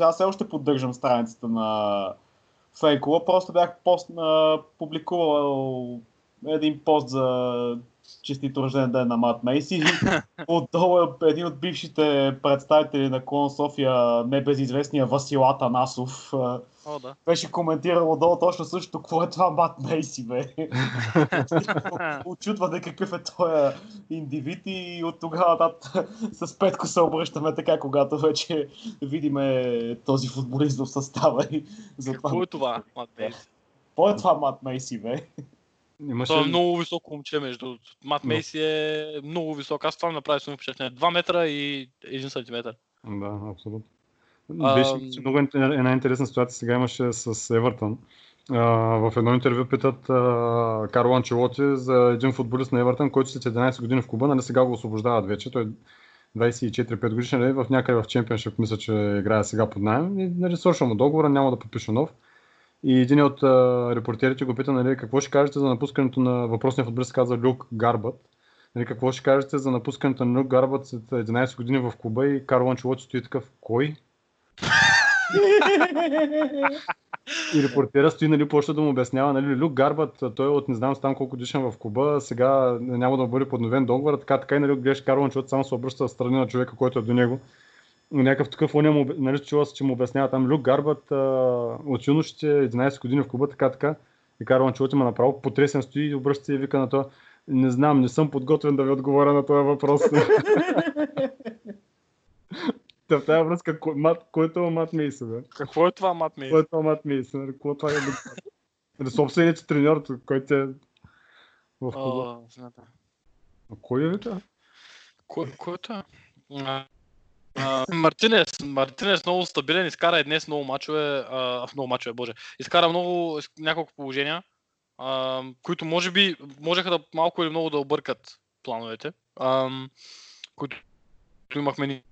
аз все още поддържам страницата на Фейкова, просто бях пост, а, публикувал един пост за честито рожден ден на Мат Мейси. Отдолу е един от бившите представители на Клон София, небезизвестния Васил Атанасов, О, да. беше коментирал отдолу точно също, какво е това Мат Мейси, бе. Очудване какъв е този индивид и от тогава нататък с Петко се обръщаме така, когато вече видиме този футболист в състава. И затова... Какво е това, Мат Мейси? Какво е това Мат Мейси, бе? Имаше... Това е много високо момче, между. Мат Но. Мейси е много висок. Аз това ми направи силно впечатление. 2 метра и 1 сантиметър. Да, абсолютно. А, Беше много една интересна ситуация сега имаше с Евертън. В едно интервю питат а, Карло Анчелоти за един футболист на Евертън, който след 11 години в клуба, нали сега го освобождават вече. Той е 24-5 годишен, нали, в някъде в чемпионшип мисля, че играе сега под найем. И нали, свършва му договора, няма да подпише нов. И един от а, репортерите го пита, нали, какво ще кажете за напускането на въпросния футболист, се казва Люк Гарбът. Нали, какво ще кажете за напускането на Люк Гарбът след 11 години в клуба и Карло Анчелоти стои такъв, кой? И репортера стои, нали, почва да му обяснява, нали, Люк Гарбът, той е от не знам там колко дишам в клуба, сега няма да бъде подновен договор, така, така и нали, гледаш Карло Анчелоти само се обръща страни на човека, който е до него. Някакъв такъв он му, обя- нали, чува се, че му обяснява там Люк Гарбът а, от юношите 11 години в клуба, така, така. И Карло Анчелоти му направо потресен стои и обръща се и вика на това, не знам, не съм подготвен да ви отговоря на този въпрос. Та в тази връзка, кой, мат, който е Мат Мейси, бе? Какво е това, Мат Мейси? Кой е това Мат Мейси? Какво това е Люк? Нали, Собственият треньор, който е в клуба. Кой е вика? Кой, кой е това? Мартинес, Мартинес много стабилен, изкара и днес много мачове, а, много мачове, боже, изкара много, няколко положения, а, които може би можеха да малко или много да объркат плановете, а, които имахме.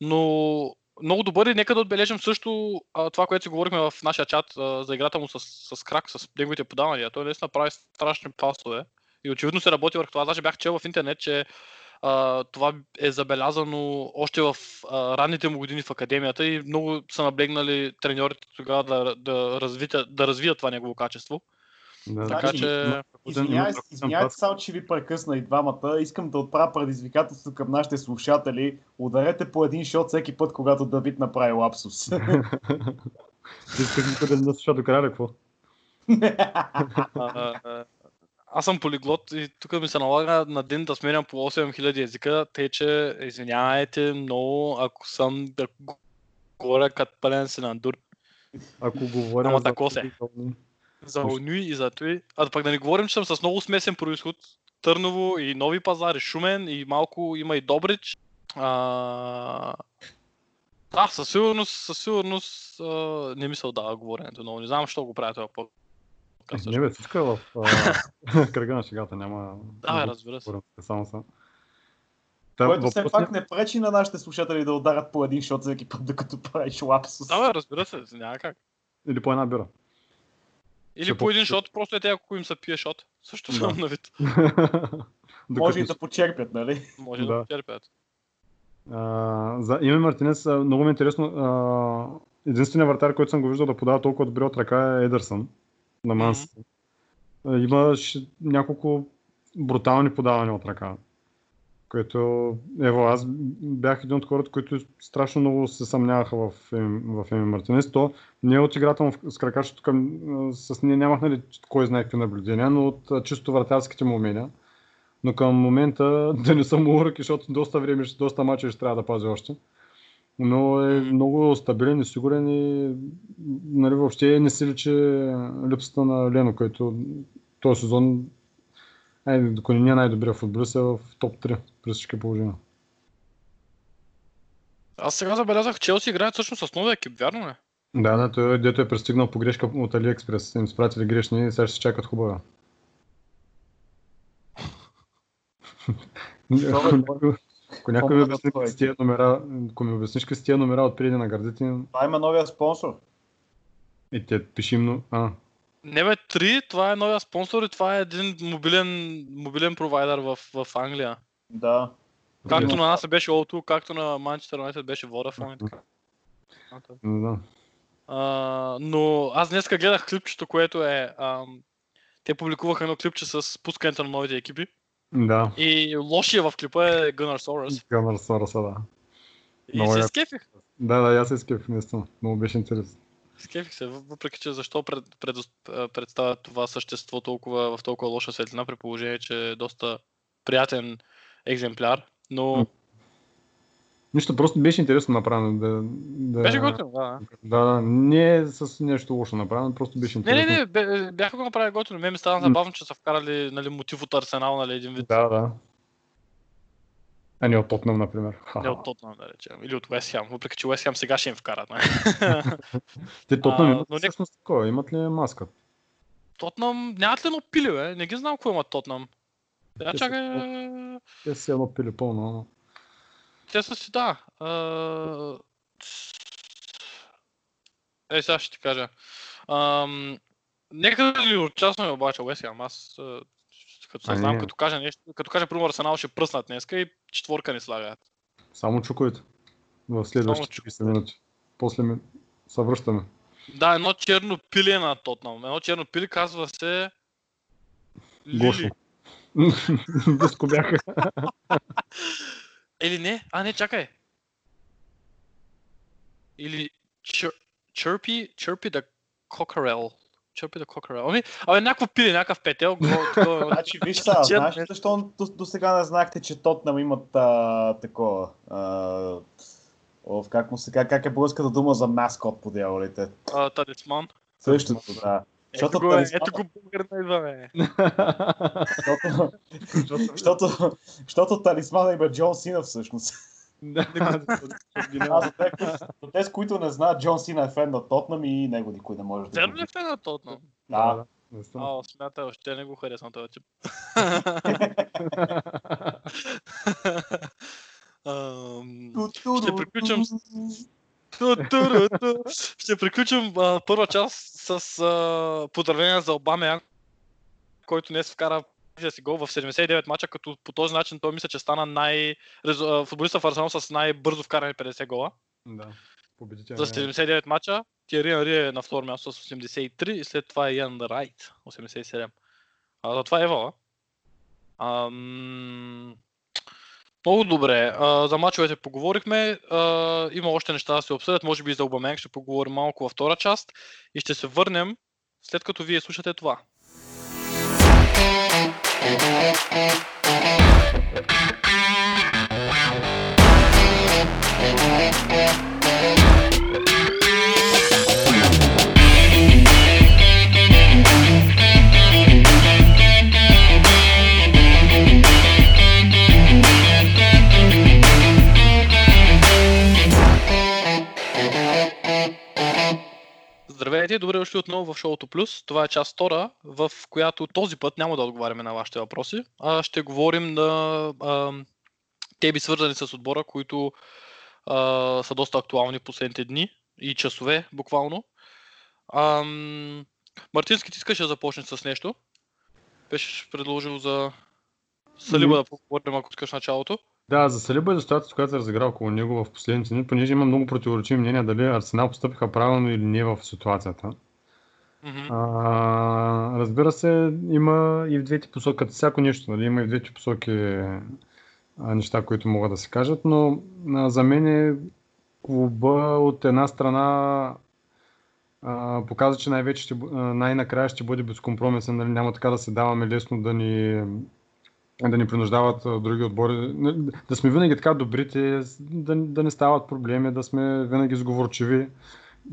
Но много добър и нека да отбележим също а, това, което си говорихме в нашия чат а, за играта му с, с крак, с неговите подавания. Той наистина прави страшни пасове и очевидно се работи върху това. Даже бях чел в интернет, че а, това е забелязано още в а, ранните му години в академията и много са наблегнали треньорите тогава да, да, развият, да развият това негово качество. Да, Така Значи, че... има- Извинявай, има- извинявайте само, че ви прекъсна и двамата. Искам да отправя предизвикателство към нашите слушатели. Ударете по един шот всеки път, когато Давид направи лапсус. Ти искаш да не слуша до края, какво? Аз съм полиглот и тук ми се налага на ден да сменям по 8000 езика, тъй че извинявайте много, ако съм да говоря като пълен синандур Ако говоря Ама за тако се. за. Онюи и за той. А пък да не говорим, че съм с много смесен происход. Търново и Нови пазар, и Шумен, и малко има и Добрич. А... Да, със сигурност, със сигурност а, не ми се отдава говоренето много. Не знам, защо го правя това по Е, Не бе, всичко е в а, кръга на шегата, няма... Да, бе, разбира се. Само са. Та, Което все пак не пречи на нашите слушатели да ударят по един шот всеки път, докато правиш лапсус. Да, бе, разбира се, няма как. Или по една бира. Или Ще по един шот, просто е те, ако им се пие шот. Също Да. съм на вид. Може и да почерпят, нали? Може да, Да. търпят. А, за Име Мартинес, много ми е интересно. А, единственият вратар, който съм го виждал да подава толкова добре от ръка е Едърсън на Манс. Mm-hmm. Имаше няколко брутални подавания от ръка. Което, ево, аз бях един от хората, които страшно много се съмняваха в, в Еми Мартинес. То не е от играта му с крака, защото към, с нея нямах нали, кой знае какви наблюдения, но от чисто вратарските му умения. Но към момента да не съм урък, защото доста време, доста мача ще трябва да пази още. Но е много стабилен и сигурен и нали, въобще не се личи липсата на Лено, който този сезон Айде, ако не е най-добрият футболист е в топ 3 при всички положения. Аз сега забелязах, Челси играят всъщност с новия екип, вярно ли? Да, да, той дето е пристигнал по грешка от Алиекспрес. Им спратили грешни и сега ще се чакат хубава. Ако някой- ми обясни какви с тия номера, ако ми обясниш какви с тия номера от преди на гърдите, Това има новия спонсор. и те пиши но... А, Не бе, 3, това е новия спонсор и това е един мобилен, мобилен провайдер в, в Англия. Да. Както на нас беше O2, както на Manchester United беше Vodafone и така. Знам. А, но аз днеска гледах клипчето, което е... Ам, те публикуваха едно клипче с пускането на новите екипи. Да. И лошия в клипа е Gunnar Soros. Гъмър Сороса, да. И Много се яко. скефих. Да, да, аз се скефих, наистина. Много беше интересно. Скефих се, въпреки че защо пред, пред, представят това същество толкова, в толкова лоша светлина, при положение, че е доста приятен екземпляр. Но Нищо, просто беше интересно направено. Да, да... беше готино, да. Да, да, не е с нещо лошо направено, просто беше Не, не, интересно. не, бе- бяха го направили готино. Мен ми стана забавно, че са вкарали нали, мотив от Арсенал, нали, един вид. Да, да. А не от Тотнам, например. Не от Тотнам, да речем. Или от Уест Хем, въпреки че Уест Хем сега ще им вкарат. Не? Те Тотнам имат но не- всъщност такова, имат ли маска? Тотнам, нямат ли едно пиле, бе? Не ги знам какво имат Тотнам. Са чакай, Те си едно пили пълно. Те са си, да. А, Е, сега ще ти кажа. Ам, Нека да ни участваме обаче Уест. Аз като се знам, не. като кажа нещо, като кажа, примерно Арсенал ще пръснат днеска и четворка ни слагат. Само чукайте. В следващите Само 30 минути. После ми се връщаме. Да, едно черно пиле на Тотнам. Едно черно пиле казва се... Гошо. Лили. Близко бяха. Или не? А, не, чакай. Или. Chirpy, Chirpy the Cockerel. Chirpy the Cockerel. Ами, абе, някакво пиле, някакъв петел. Значи, виж сега, Черно знаеш ли защо до, до сега не знаехте, че Тотнам имат а, такова? А, Ов, как, му се, как, как е българската дума за маскот по дяволите? а, Талисман. Същото, да. Ето Защото го, е, талисман- ето го българна идва, бе. Защото, защото, защото талисмана има Джон Сина всъщност. А за те, за тези, които не знаят, Джон Сина е фен на Тотнам и него никой не може да го ли е на Тотнам? Да, А, смятай, още не го харесвам този тип. Ще Ту-ту-ру-ту. Ще приключим а, първа част с а, поздравления за Обамеян, който днес вкара първия си гол в 79 мача, като по този начин той мисля, че стана най... футболиста в Арсенал с най-бързо вкарани 50 гола. Да. Победител. За 79 мача Тиери Анри е на второ място с 83 и след това е Ян Райт 87. А, за това е Ева. Ам... Много добре. А, за мачовете поговорихме. А, има още неща да се обсъдят. Може би и за Обаменг ще поговорим малко във втора част. И ще се върнем след като вие слушате това. Здравейте добре дошли отново в шоуто Плюс. Това е част втора, в която този път няма да отговаряме на вашите въпроси, а ще говорим на а, теби свързани с отбора, които а, са доста актуални в последните дни и часове, буквално. Ам, Мартински, ти искаш да започнеш с нещо? Беше предложил за Салиба да поговорим, ако искаш началото. Да, за Салиба за ситуацията, която се разигра около него в последните дни, понеже има много противоречиви мнения дали Арсенал постъпиха правилно или не в ситуацията. Мгм. А, разбира се, има и в двете посоки, като всяко нещо, нали, има и в двете посоки а, неща, които могат да се кажат, но а, за мен е клуба от една страна а, показва, че най-вече ще, най-накрая ще бъде безкомпромисен, нали, няма така да се даваме лесно да ни да ни принуждават други отбори, да сме винаги така добрите, да, да не стават проблеми, да сме винаги сговорчиви.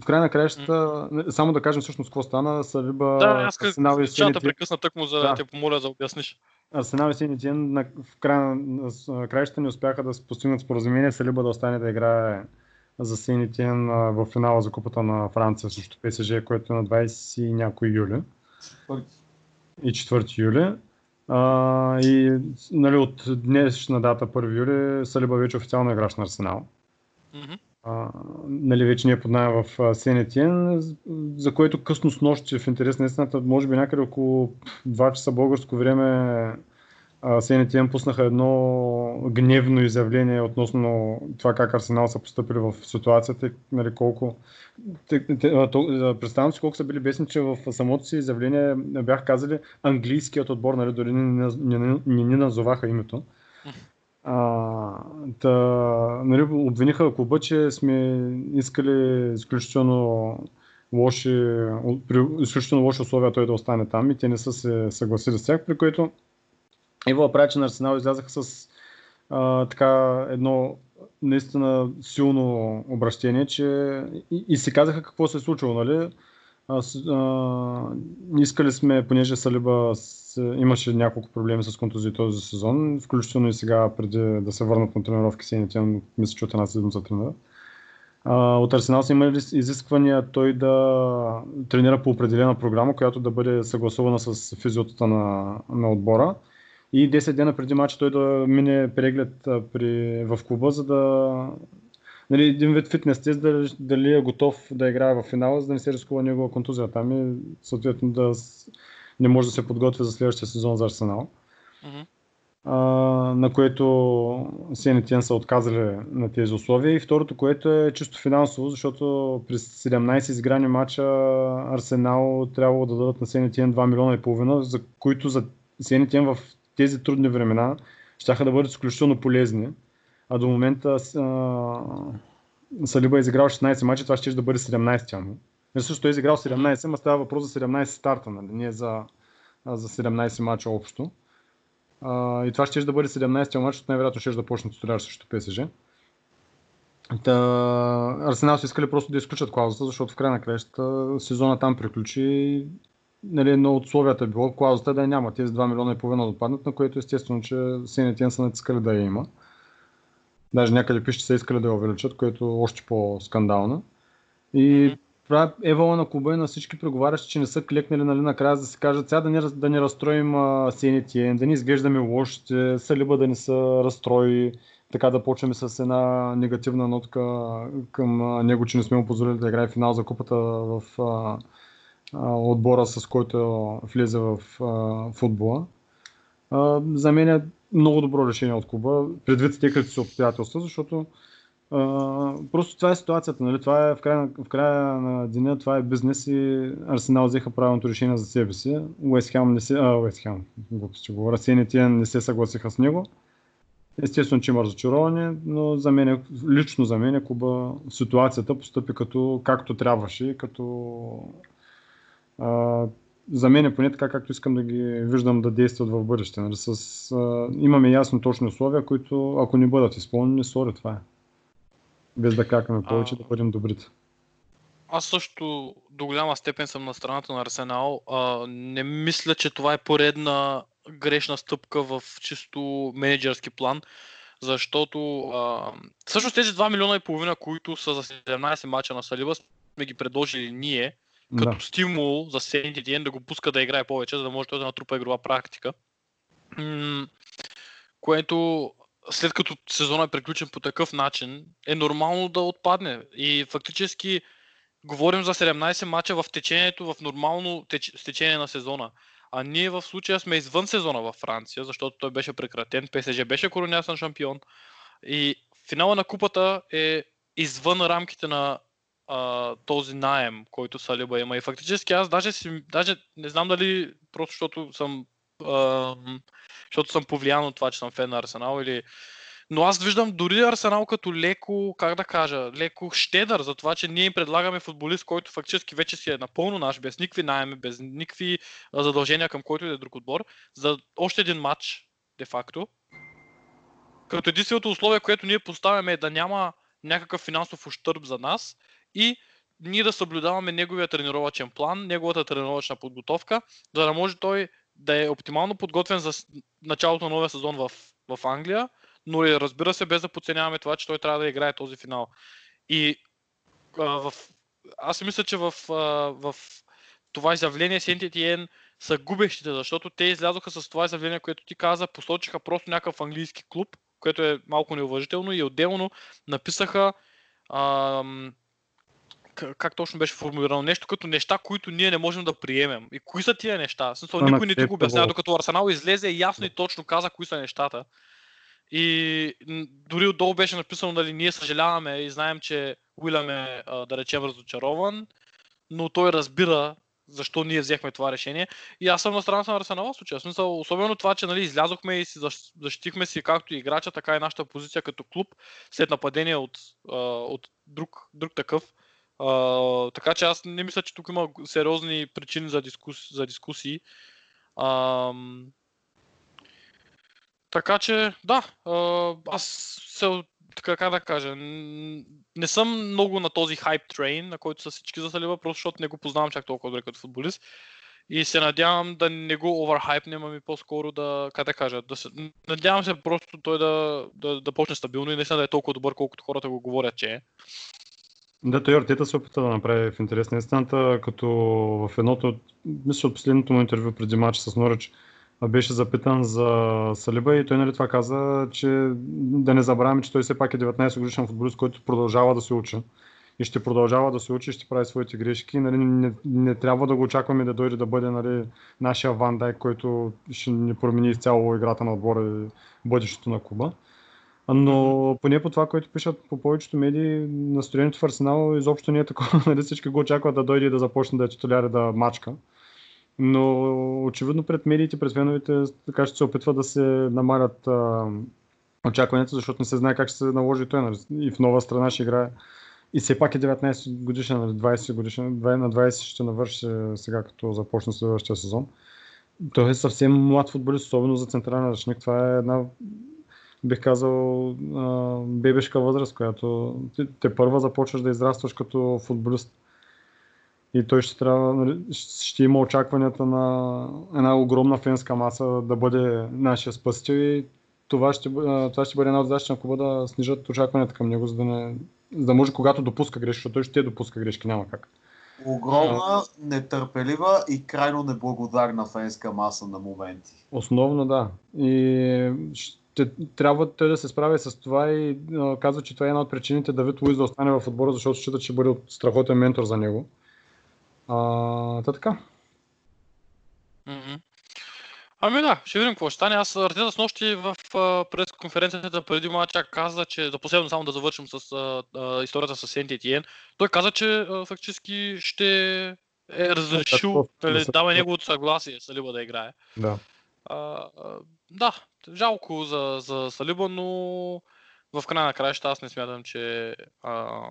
В край на краищата, само да кажем всъщност какво стана, Салиба, Да, аз Арсенал и Сенетин, прекъсна тъкмо, за да. Да. те помоля да обясниш. Арсенал и на, в края на, краищата не успяха да се постигнат споразумение, Салиба да остане да играе за Сенетин а, в финала за купата на Франция срещу ПСЖ, което е на 20 и някой юли и 4 юли. А, и нали, от днешна дата, 1 юли, Салиба вече официално играч на Арсенал. А, нали, вече не е под в Сенетиен, за което късно с нощи в интерес на истината, може би някъде около 2 часа българско време Сенетиен пуснаха едно гневно изявление относно това как Арсенал са поступили в ситуацията, нали, колко представям си колко са били бесни, че в самото си изявление бях казали английският отбор, нали, дори не ни назоваха името. А, та, нали, обвиниха клуба, че сме искали изключително лоши, при изключително лоши условия той да остане там и те не са се съгласили с тях, при което Иво прави, че на Арсенал излязаха с а, така едно наистина силно обращение, че и, и си казаха какво се е случило, нали? А, а, искали сме, понеже Салиба имаше няколко проблеми с контузии този сезон, включително и сега преди да се върнат на тренировки сените, мисля, че от една седмица тренира. А, от Арсенал са имали изисквания той да тренира по определена програма, която да бъде съгласувана с физиотата на, на отбора и 10 дена преди матча той да мине преглед при, в клуба, за да нали, един вид фитнес тест, дали, дали е готов да играе в финала, за да не се рискува негова контузия там и съответно да не може да се подготви за следващия сезон за Арсенал. А, на което Сенетен са отказали на тези условия. И второто, което е чисто финансово, защото през 17 изграни матча Арсенал трябвало да дадат на Сенетен 2 милиона и половина, за които за Сенетен в тези трудни времена ще да бъдат изключително полезни. А до момента а, Салиба е изиграл 16 мача, това ще да бъде 17-тя му. Също е изиграл 17, но става въпрос за 17 старта, нали? не за, за 17 мача общо. А, и това ще да бъде 17-тя матч, защото най-вероятно ще да почне титуляр срещу ПСЖ. Та, Арсенал са искали просто да изключат клаузата, защото в край на краищата сезона там приключи нали, едно от условията е било клаузата да няма тези 2 милиона и половина да отпаднат, на което естествено, че Синетен са натискали да я има. Даже някъде пише, че са искали да я увеличат, което е още по-скандално. И това е евала на клуба и на всички преговарящи, че не са клекнали нали, накрая да се кажат сега да не, да не разстроим Синетен, да не изглеждаме лошо, Салиба да не са разстрои, така да почваме с една негативна нотка към него, че не сме му позволили да играе финал за купата в отбора, с който влезе в футбола. За мен е много добро решение от клуба, предвид стекалите си обстоятелства, защото Uh, просто това е ситуацията, нали? Това е в края, в края на деня, това е бизнес и Арсенал взеха правилното решение за себе си. Уест Хем не се, а, Уест глупости говоря, Сенетиен не се съгласиха с него. Естествено, че има разочароване, но за мен, лично за мен, клуба ситуацията постъпи като както трябваше, като а, за мен е поне така, както искам да ги виждам да действат в бъдеще. Нали? С, а, имаме ясно точни условия, които ако не бъдат изпълнени, сори, това е. Без да какаме повече, а... да бъдем добрите. Аз също до голяма степен съм на страната на Арсенал. А, не мисля, че това е поредна грешна стъпка в чисто менеджерски план, защото а, всъщност тези 2 милиона и половина, които са за 17 мача на Салиба, сме ги предложили ние, като да. стимул за Сенти да го пуска да играе повече, за да може той да натрупа игрова практика. М- което след като сезона е приключен по такъв начин, е нормално да отпадне. И фактически говорим за 17 мача в течението, в нормално теч... течение на сезона. А ние в случая сме извън сезона във Франция, защото той беше прекратен. ПСЖ беше коронясан шампион. И финала на купата е извън рамките на а, този найем, който Салиба има. И фактически аз даже, си, даже не знам дали просто защото съм, а, защото съм повлиян от това, че съм фен на Арсенал или но аз виждам дори Арсенал като леко, как да кажа, леко щедър за това, че ние им предлагаме футболист, който фактически вече си е напълно наш, без никакви найеми, без никакви задължения към който и да е друг отбор, за още един матч, де факто. Като единственото условие, което ние поставяме е да няма някакъв финансов ущърб за нас и ние да съблюдаваме неговия тренировачен план, неговата тренировачна подготовка, за да може той да е оптимално подготвен за началото на новия сезон в, в Англия, но и разбира се, без да подценяваме това, че той трябва да играе този финал. И а, в... аз мисля, че в, а, в това изявление Сентетиен са губещите, защото те излязоха с това изявление, което ти каза, посочиха просто някакъв английски клуб, което е малко неуважително и отделно написаха ам, как точно беше формулирано, нещо като неща, които ние не можем да приемем. И кои са тия неща? Смисъл, никой не ти го обяснява, докато Арсенал излезе и ясно и точно каза кои са нещата. И дори отдолу беше написано, дали ние съжаляваме и знаем, че Уилям е, да речем, разочарован, но той разбира защо ние взехме това решение. И аз съм на страната на Арсенал в случая. Смисъл, особено това, че нали, излязохме и си защ- защитихме си както и играча, така и нашата позиция като клуб след нападение от, от друг, друг такъв. А, така че аз не мисля, че тук има сериозни причини за, дискус, за дискусии. Ам, така че, да, а, аз се, така как да кажа, не съм много на този хайп трейн, на който са всички за Салива, просто защото не го познавам чак толкова добре като футболист. И се надявам да не го оверхайпнем, ами по-скоро да, как да кажа, да се, надявам се просто той да, да, да почне стабилно и наистина да е толкова добър, колкото хората го говорят, че е. Да, той Артета се опита да направи в интерес на истината, като в едното, от- мисля от последното му интервю преди матч с Норич, беше запитан за Салиба и той нали това каза, че да не забравяме, че той все пак е 19 годишен футболист, който продължава да се учи. И ще продължава да се учи, ще прави своите грешки. Нали, не, не, трябва да го очакваме да дойде да бъде нали, нашия Ван Дайк, който ще ни промени изцяло играта на отбора и бъдещето на клуба. Но поне по това, което пишат по повечето медии, настроението в Арсенал изобщо не е такова. Нали всички го очакват да дойде и да започне да е титуляр и да мачка. Но очевидно пред медиите, пред феновете, така ще се опитва да се намалят а, очакванията, защото не се знае как ще се наложи той. Нали? И в нова страна ще играе. И все пак е 19 годишен, нали? 20 годишен, 20 на 20 ще навърши сега, като започне следващия сезон. Той е съвсем млад футболист, особено за централен ръчник. Това е една бих казал, а, бебешка възраст, която те, те първа започваш да израстваш като футболист. И той ще трябва, нали, ще има очакванията на една огромна фенска маса да бъде нашия спасител и това ще, това ще бъде една от задачите на клуба да снижат очакванията към него, за да, не, за да може когато допуска грешки, защото той ще допуска грешки, няма как. Огромна, нетърпелива и крайно неблагодарна фенска маса на моменти. Основно да. И трябва той да се справи с това и а, казва, че това е една от причините Давид Луиз да остане в отбора, защото счита, че бъде страхотен ментор за него. А, та така. Ами да, ще видим какво ще стане. Аз Артета с нощи в пресконференцията преди мача каза, че за последно само да завършим с а, а, историята с Етиен. Той каза, че а, фактически ще е разрешил, да дава неговото съгласие Салиба да играе. Да. А, да, жалко за, за Салиба, но в края на краища аз не смятам, че а,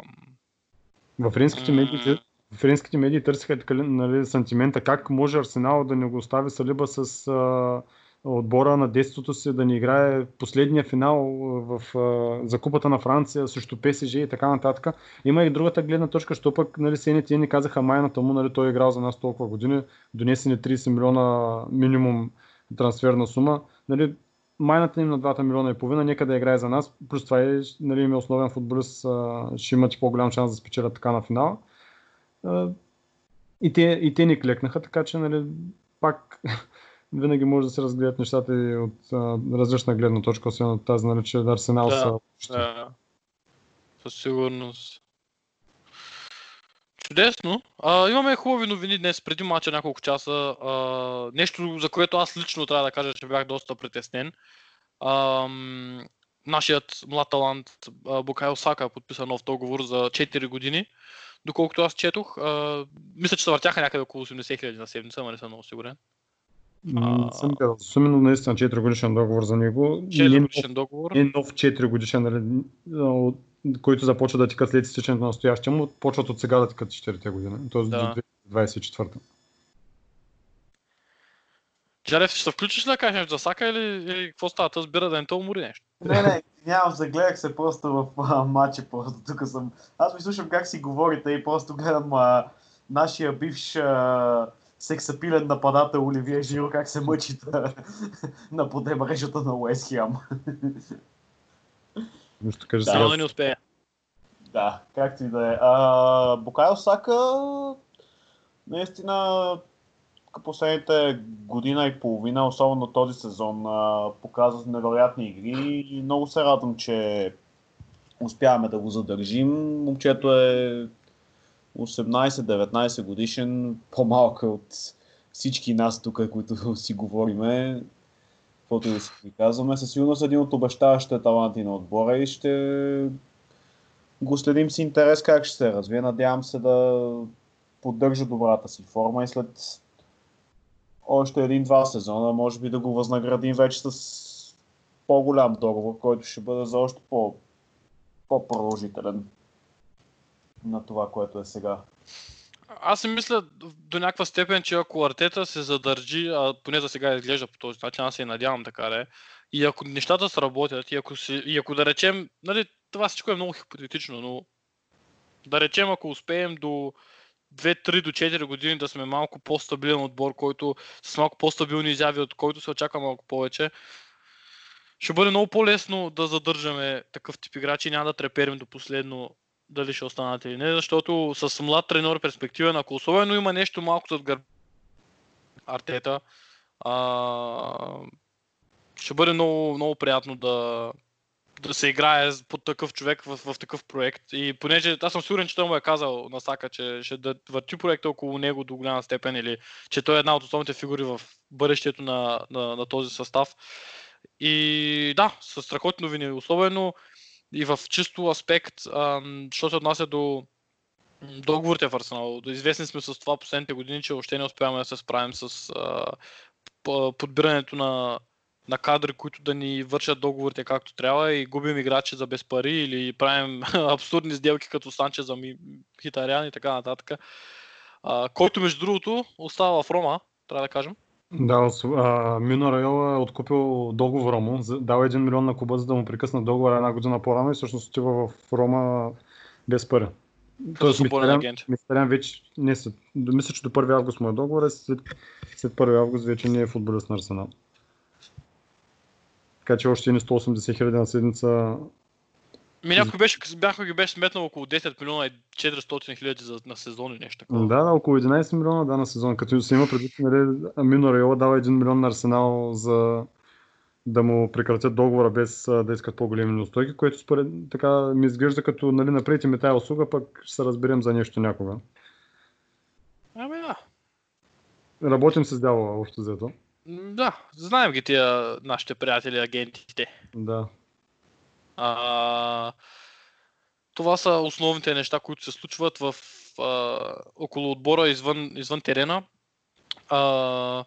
В френските медии, френските медии търсиха така, нали, сантимента как може Арсенал да не го остави Салиба с а, отбора на детството си, да ни играе последния финал в, а, за купата на Франция срещу ПСЖ и така нататък. Има и другата гледна точка, що пък нали, СНТ ни казаха майната му, нали, той е играл за нас толкова години, донесени 30 милиона минимум трансферна сума. Нали, майната им на 2 милиона и половина, нека да играе за нас. Плюс това е, нали, им е основен футболист, ще имат и по-голям шанс да спечелят така на финала. И те, и те ни клекнаха, така че нали, пак винаги може да се разгледат нещата и от а, различна гледна точка, освен от тази, нали, че Арсенал Да, са. Да. Със сигурност. Чудесно. А, имаме хубави новини днес, преди мача няколко часа. А, нещо, за което аз лично трябва да кажа, че бях доста притеснен. А, нашият млад талант Букайо Сака подписа нов договор за 4 години. Доколкото аз четох, а, мисля, че се въртяха някъде около 80 хиляди на седмица, ама не съм много сигурен. Не съм гледал. Суми, но наистина 4 годишен договор за него. 4 Не, годишен договор. не нов 4 годишен, нали, а, от- който започва да тикат след изтичането на настоящия му, почват от сега да тикат 4 години, т.е. Да. до 2024. Джарев, ще включиш ли да кажеш за Сака или, или какво става? Тъс бира да не те умори нещо. Не, не, нямам, загледах се просто в а, матча, просто тук съм. Аз ми слушам как си говорите и просто гледам а, нашия бивш а, сексапилен нападател Оливия Жиро как се мъчи да нападе мрежата на Уест Хем. Нещо кажа Да, Само сега. да не успее. Да, както и да е. А, Букайо Сака наистина последните година и половина, особено този сезон, а, показва невероятни игри и много се радвам, че успяваме да го задържим. Момчето е 18-19 годишен, по-малка от всички нас тук, които си говориме, каквото и да си приказваме. Със сигурност един от обещаващите таланти на отбора и ще го следим с интерес как ще се развие. Надявам се да поддържа добрата си форма и след още един-два сезона, може би да го възнаградим вече с по-голям договор, който ще бъде за още по- по-продължителен на това, което е сега. Аз си мисля до някаква степен, че ако Артета се задържи, а поне за сега изглежда по този начин, аз се и надявам така да е, и ако нещата сработят, и ако, си, и ако да речем, нали, това всичко е много хипотетично, но да речем, ако успеем до 2-3 до 4 години да сме малко по-стабилен отбор, който с малко по-стабилни изяви, от който се очаква малко повече, ще бъде много по-лесно да задържаме такъв тип играчи и няма да треперим до последно дали ще останат или не, защото с млад тренер перспективен, ако особено има нещо малко зад гърб Артета, а, ще бъде много, много приятно да, да се играе под такъв човек в, в такъв проект. И понеже аз съм сигурен, че той му е казал на Сака, че ще да върти проекта около него до голяма степен или че той е една от основните фигури в бъдещето на, на, на този състав. И да, с страхотни новини, особено и в чисто аспект, що се отнася до договорите в Арсенал. Известни сме с това последните години, че още не успяваме да се справим с а, подбирането на, на кадри, които да ни вършат договорите както трябва и губим играчи за без пари или правим абсурдни сделки като Санче за Хитарян и така нататък. А, който между другото остава в Рома, трябва да кажем. Да, а, Мино Райола е откупил договора му, дал 1 милион на клуба, за да му прекъсна договора една година по-рано и всъщност отива в Рома без пари. Тоест. Михтарян вече, не след, мисля, че до 1 август му е договор, след, след 1 август вече не е футболист на Арсенал. Така че още ни 180 хиляди на седмица. Ми някой беше, бяха ги беше сметнал около 10 милиона и 400 хиляди за- на сезон или нещо такова. Да, да, около 11 милиона да, на сезон. Като се има предвид, нали, Мино Райола дава 1 милион на Арсенал за да му прекратят договора без да искат по-големи неустойки, което според така ми изглежда като нали, напред ми тая услуга, пък ще се разберем за нещо някога. Ами да. Работим с дявола, общо взето. Да, знаем ги тия нашите приятели, агентите. Да. А, това са основните неща, които се случват в, а, около отбора извън, извън терена. А,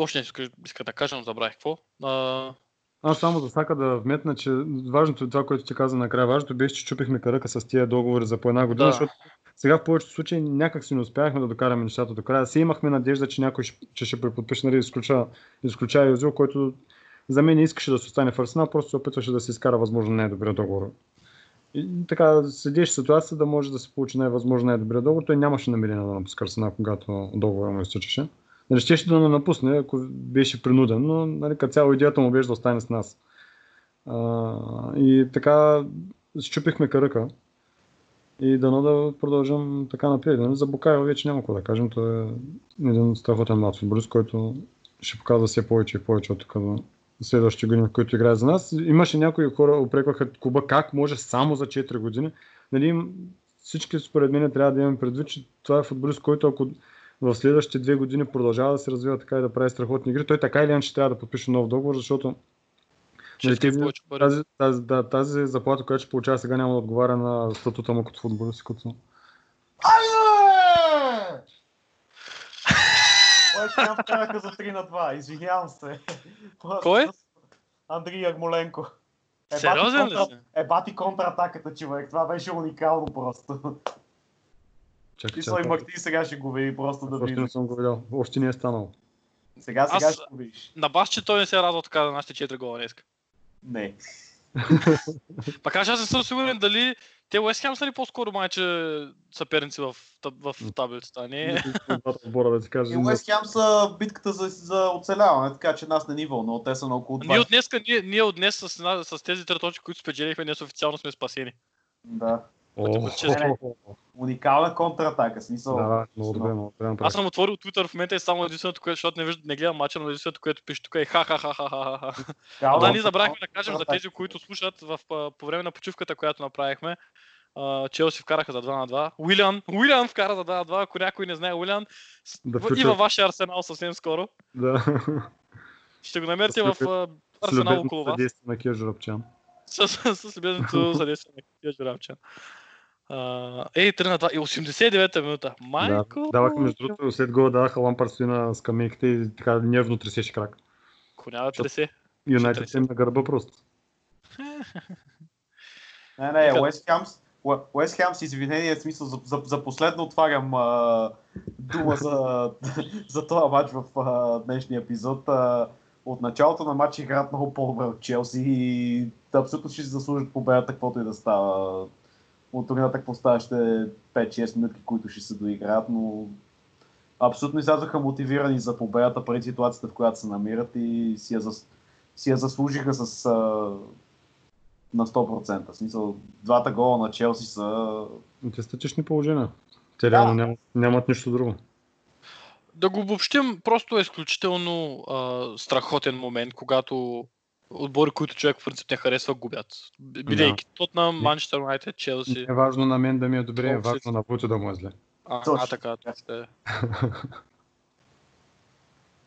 още, нещо иска, да кажа, но забравих какво. А, Аз само за сака да вметна, че важното е това, което ти каза накрая. Важното беше, че чупихме кръка с тия договори за по една година, Да. защото сега в повечето случаи някак си не успяхме да докараме нещата до края. Си имахме надежда, че някой ще, ще преподпише, нали, изключа, изключа Юзил, който за мен не искаше да се остане в Арсенал, просто се опитваше да се изкара възможно най-добрия договор. И така седеше ситуация да може да се получи най-възможно най-добрия договор. Той нямаше намерение да напуска Арсенал, когато договора му изтичаше. Нали, щеше да не напусне, ако беше принуден, но нали, като цяло идеята му беше да остане с нас. А, и така щупихме кръка. И дано да продължим така напред. Нали? За Букайо вече няма какво да кажем. Той е един страхотен млад футболист, който ще показва все повече и повече от тук следващите години, в които играе за нас. Имаше някои хора, опрекваха клуба как може само за 4 години. Нали, им- всички според мен трябва да имаме предвид, че това е футболист, който ако в следващите две години продължава да се развива така и да прави страхотни игри, той така или иначе трябва да подпише нов договор, защото ще Нали, повече пари. тази, тази, да, тази заплата, която ще получава сега, няма да отговаря на статута му като футболист. Като... Айде! Кой ще вкараха за 3 на 2? Извинявам се. Кой? Андрей Ярмоленко. Е, Сериозен ли си? Е, бати контратаката, човек. Това беше уникално просто. Чакай, И Сой Марти сега ще го види просто да Още види. не съм го видял. Още не е станало. Сега, сега Аз- ще го видиш. На бас, че той не се е радва така за нашите 4 гола днес. Не. Пак аз не съм сигурен дали те Уест Хем са ли по-скоро майче съперници в, в таблицата, не... Двата отбора, да ти кажа. И Уест Хем са битката за, за оцеляване, така че нас не ни вълнува. Те са на около 20. Ние от днес, ние, ние от днес с, с тези три точки, които спечелихме, днес официално сме спасени. Да. О, о. Уникална контратака, смисъл. Да, много добре, много добре. Аз съм отворил Twitter в момента и само единственото, което, защото не, виждам, не гледам мача, но единственото, което пише тук е ха-ха-ха-ха-ха. Уникална Да, ние забравихме да кажем за тези, които слушат в, по време на почивката, която направихме. Челси вкараха за 2 на 2. Уилиан, Уилиан вкара за 2 на 2. Ако някой не знае Уилиан, с- Да и във вашия арсенал съвсем скоро. Да. Ще го намерите в арсенал около вас. Съдействие на Киржо Рапчан. С, с, с любезното съдействие на Кия Журавчан. Ей, 3 на 2 и 89-та минута. Да. Майко! Даваха, между другото, след гола даваха Лампард стои на скамейката и така нервно тресеше крак. Коня да тресе. Юнайтед им на гърба просто. Не, не, Така. Уест Хамс, Уе- Уест Хем с извинение, в смисъл за, за, за последно отварям а, дума за, за този матч в а, днешния епизод. А, от началото на матча играят много по-добре от Челси и абсолютно ще си заслужат победата, каквото и да става. От тук нататък оставащите 5-6 минутки, които ще се доиграят, но абсолютно излязоха мотивирани за победата преди ситуацията, в която се намират и си я, зас... си я заслужиха с а, на 100%. В смисъл, двата гола на Челси са... Те статични положения. Те реално нямат, нямат нищо друго. Да го обобщим, просто е изключително а, страхотен момент, когато отбори, които човек в принцип не харесва, губят. Бидейки Тотнам, Манчестър Юнайтед, Челси. Не е важно на мен да ми е добре, е важно на Путо да му е зле. А, а Точно. така, това е.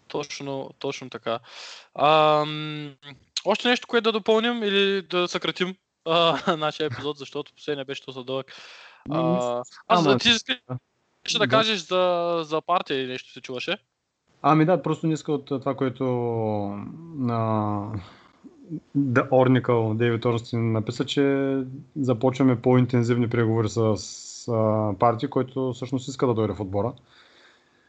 Точно, точно така. А, още нещо, което да допълним или да съкратим а, нашия епизод, защото последния беше доста дълъг. А, аз Ама, ти искаш да да. кажеш за, за партия или нещо се чуваше? Ами да, просто не иска от това, което на да, Орникъл, Дейвид Орнстин написа, че започваме по-интензивни преговори с, с а, партии, който всъщност иска да дойде в отбора.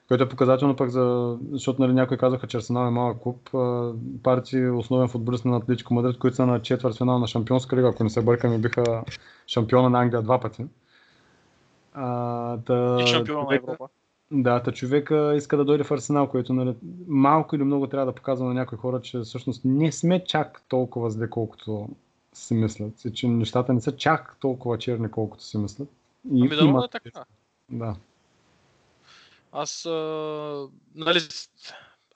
Което е показателно пък за... Защото нали, някои казаха, че Арсенал е малък клуб. А, партии, основен футболист на Атлетико Мадрид, които са на четвърт финал на Шампионска лига, ако не се бъркаме, биха шампиона на Англия два пъти. А, та, И шампион на Европа. Да, та човека иска да дойде в Арсенал, което нали, малко или много трябва да показва на някои хора, че всъщност не сме чак толкова зле, колкото си мислят. И че нещата не са чак толкова черни, колкото си мислят. И, Ами да, има- е така. Да. Аз, а, нали,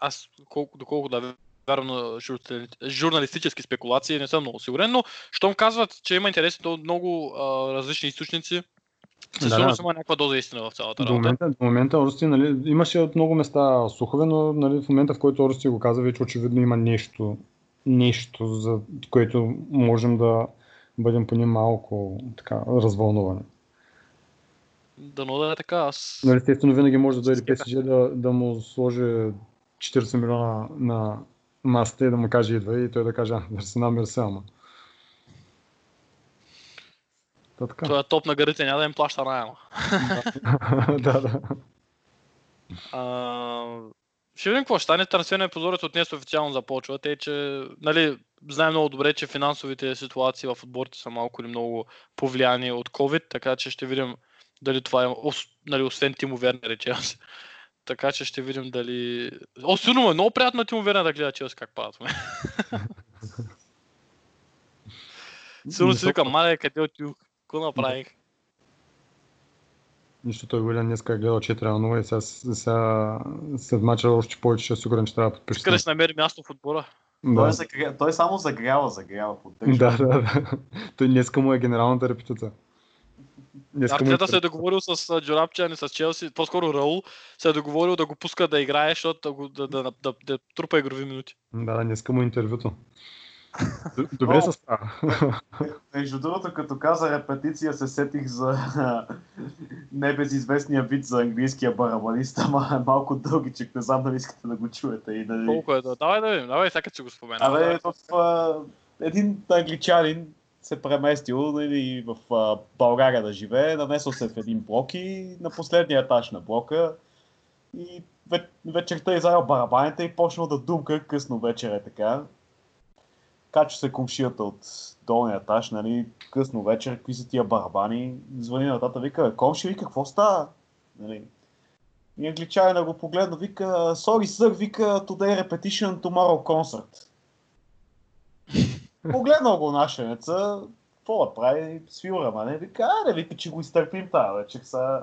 аз колко, доколко да вярвам на журнали- журналистически спекулации, не съм много сигурен, но щом казват, че има интерес от много а, различни източници, със Да, сигурност да. има някаква доза истина в цялата До работа. момента, до момента Орсти, нали, имаше от много места слухове, но нали, в момента, в който Орсти го каза, вече очевидно има нещо, нещо, за което можем да бъдем поне малко така, развълнувани. Дано да е така. Аз... Но естествено винаги може да дойде. PSG да, да му сложи 40 милиона на масата и да му каже идва и той да каже, а, Арсенал мерси, ама. Та така. Това е топ на гарите, няма да им плаща найема. да, да. А, ще видим какво ще стане. Трансферният прозорец от днес официално започва. Те, че, нали, знаем много добре, че финансовите ситуации в отборите са малко или много повлияни от COVID, така че ще видим дали това е, нали, освен Тимо Вернер и Челси. Така че ще видим дали... О, сигурно е много приятно Тимо Вернер да гледа Челси как падат. Сигурно си викам, мале, къде отидох? Какво направих? Нищо той Уилян днес е гледал 4 на 0 и сега, сега след мача още повече ще е сигурен, че трябва да подпише. Иска да си намери място в отбора. Той, Да. загря... той само загрява, загрява. поддържа. да, да, да. Той днеска му е генералната репетиция. Му е Артета се е договорил с Джорапчан и с Челси, по-скоро Раул, се е договорил да го пуска да играе, защото да, да, да, да, да, да трупа игрови минути. Да, днеска му е интервюто. Добре се справя. Между другото, като каза репетиция, се сетих за небезизвестния вид за английския барабанист, ама е малко дългичък, не знам дали искате да го чуете. И да... Колко е да? Давай да видим, давай всяка че го спомена. Абе, в, а, един англичанин се преместил нали, в а, България да живее, намесил се в един блок и на последния етаж на блока и ве- вечерта е заел барабаните и почнал да думка късно вечер е така. Качва се комшията от долния етаж, нали, късно вечер, какви са тия барабани, звъни на тата, вика, комши, вика, какво става? Нали, и англичанина го погледна, вика, sorry sir, вика, today repetition, tomorrow concert. Погледнал го нашенеца, какво да прави, свилра, ма не, вика, а, не, вика, че го изтърпим тази вечер, са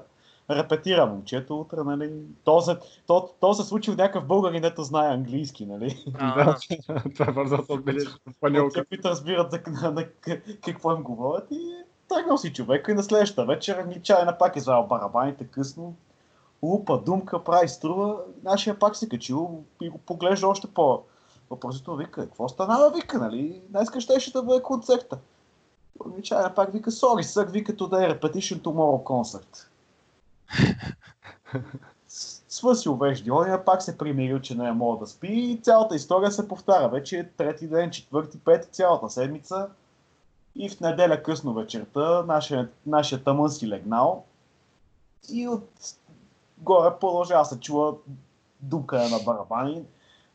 репетира момчето утре, нали, то се, то, то се случи в някакъв българин, дето знае английски, нали. Да, това е панелка. Те, които разбират за, на, на, какво им говорят и тръгнал си човека и на следващата вечер англичанина пак извадил барабаните късно, лупа, думка, прави струва, нашия пак се качил и го поглежда още по въпросително вика, какво станава, вика, нали, днеска щеше да бъде концерта. Англичанина пак вика, sorry, sir, вика, today repetition tomorrow concert. Свърсил вежди, оня пак се примирил, че не е мога да спи и цялата история се повтаря. Вече е трети ден, четвърти, пети, цялата седмица. И в неделя късно вечерта нашия, нашия тъмън си легнал и от горе продължава се чува дука на барабани.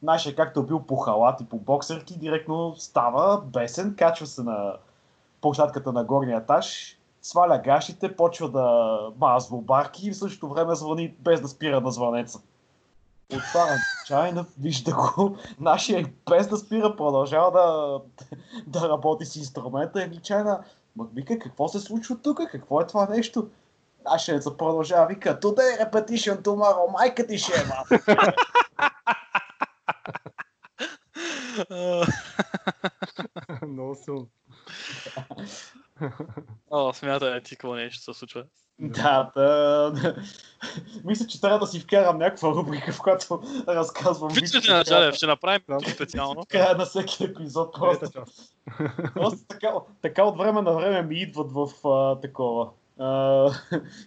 Нашия както е бил по халат и по боксерки, директно става бесен, качва се на площадката на горния етаж, сваля гашите, почва да мазва барки и в същото време звъни без да спира на звънеца. Отваря чайна, вижда го, нашия без да спира продължава да, да работи с инструмента и чайна, ма вика, какво се случва тук, какво е това нещо? Нашия се продължава, вика, today repetition tomorrow, майка ти ще е. Много силно. О, смятай ти какво нещо се случва. Да, да. Мисля, че трябва да си вкарам някаква рубрика, в която разказвам. Виците на Джалев ще направим специално. Края на всеки епизод. Просто, просто така, така от време на време ми идват в а, такова. А,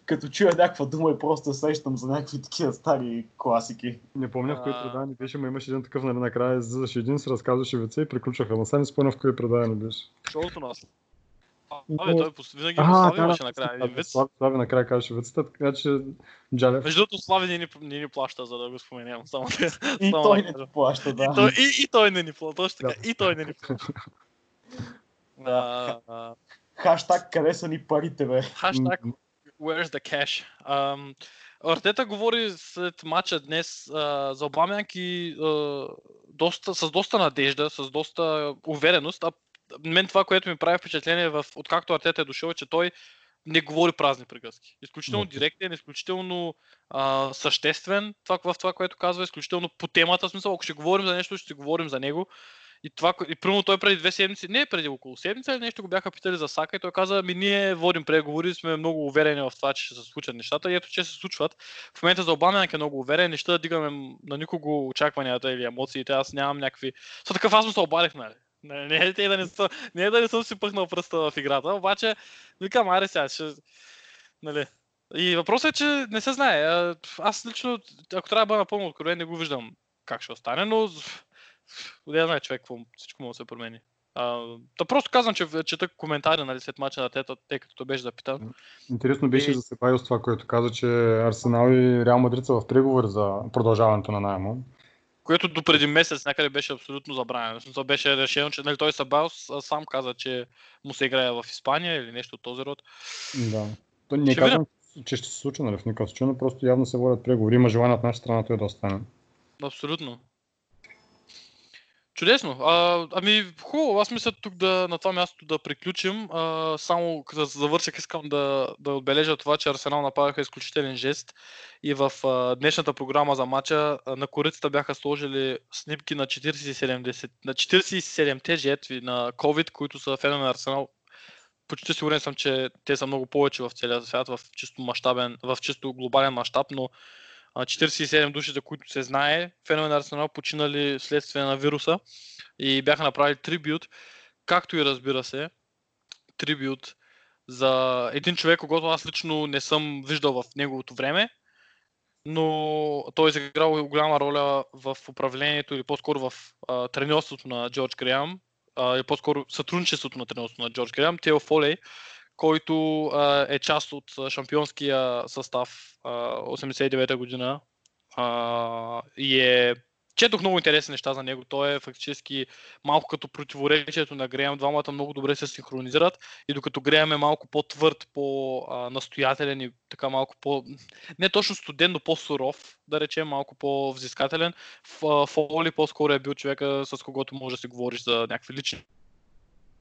като чуя някаква дума и просто сещам за някакви такива стари класики. Не помня в кои предаване беше, но имаше един такъв, нали, накрая излизаше един, се разказваше вица и приключваха. Но сега не спомня в кои предаване беше. Шоуто нас. Абе, той винаги го Слави имаше накрая един вид. Слави, Слави накрая казваше вицата, така че Джалев... Между другото, Слави не ни, не ни плаща, за да го споменем. Само и само той не ни плаща, да. И той, и, и той не ни плаща, точно така. И той не ни плаща. Да. Хаштаг къде са ни парите, бе? Хаштаг where's the cash? Um, Артета говори след матча днес uh, за Обамянк и uh, доста, с доста надежда, с доста увереност, а мен това, което ми прави впечатление, в, откакто Артета е дошъл, е, че той не говори празни приказки. Изключително директен, изключително а, съществен това, в това, което казва, изключително по темата. Смисъл, ако ще говорим за нещо, ще говорим за него. И това, и примерно той преди две седмици, не преди около седмица нещо го бяха питали за Сака и той каза, ми ние водим преговори, сме много уверени в това, че ще се случат нещата и ето, че се случват. В момента за Обама е много уверен, неща да дигаме на никого очакванията или емоциите, аз нямам някакви... Со такъв аз му се обадих, нали? Не, не, е, да не, съм, не да не съм си пъхнал пръста в играта, обаче викам, аре сега, ще... Нали. И въпросът е, че не се знае. Аз лично, ако трябва да бъда напълно откровен, не го виждам как ще остане, но не знае човек, какво, всичко да се промени. А, да просто казвам, че чета коментари нали, след мача на тета, тъй като той беше запитан. Интересно беше и... за Себайос това, което каза, че Арсенал и Реал Мадрид са в преговори за продължаването на найема което до преди месец някъде беше абсолютно забранено. Смисъл беше решено, че нали, той Сабаус сам каза, че му се играе в Испания или нещо от този род. Да. То не ще казвам, че ще се случи нали, в никакъв случай, но просто явно се водят преговори. Има желание от наша страна той да остане. Абсолютно. Чудесно. А, ами, хубаво. Аз мисля тук да, на това място да приключим. А, само като завърших искам да, да отбележа това, че Арсенал направиха изключителен жест и в а, днешната програма за матча на корицата бяха сложили снимки на 47, на 47-те жертви на COVID, които са фенове на Арсенал. Почти сигурен съм, че те са много повече в целия свят, в чисто, мащабен, в чисто глобален мащаб, но 47 души, за които се знае, фенове на Арсенал починали следствие на вируса и бяха направили трибют, както и разбира се, трибют за един човек, когато аз лично не съм виждал в неговото време, но той е изиграл голяма роля в управлението или по-скоро в а, на Джордж Греам, или по-скоро сътрудничеството на тренерството на Джордж Греам, Тео Фолей, който а, е част от шампионския състав а, 89-та година а, и е четох много интересни неща за него. Той е фактически малко като противоречието на Греъм. Двамата много добре се синхронизират и докато Греъм е малко по-твърд, по-настоятелен и така малко по... Не точно студен, но по-суров, да речем, малко по-взискателен. Фоли по-скоро е бил човека, с когото може да си говориш за някакви лични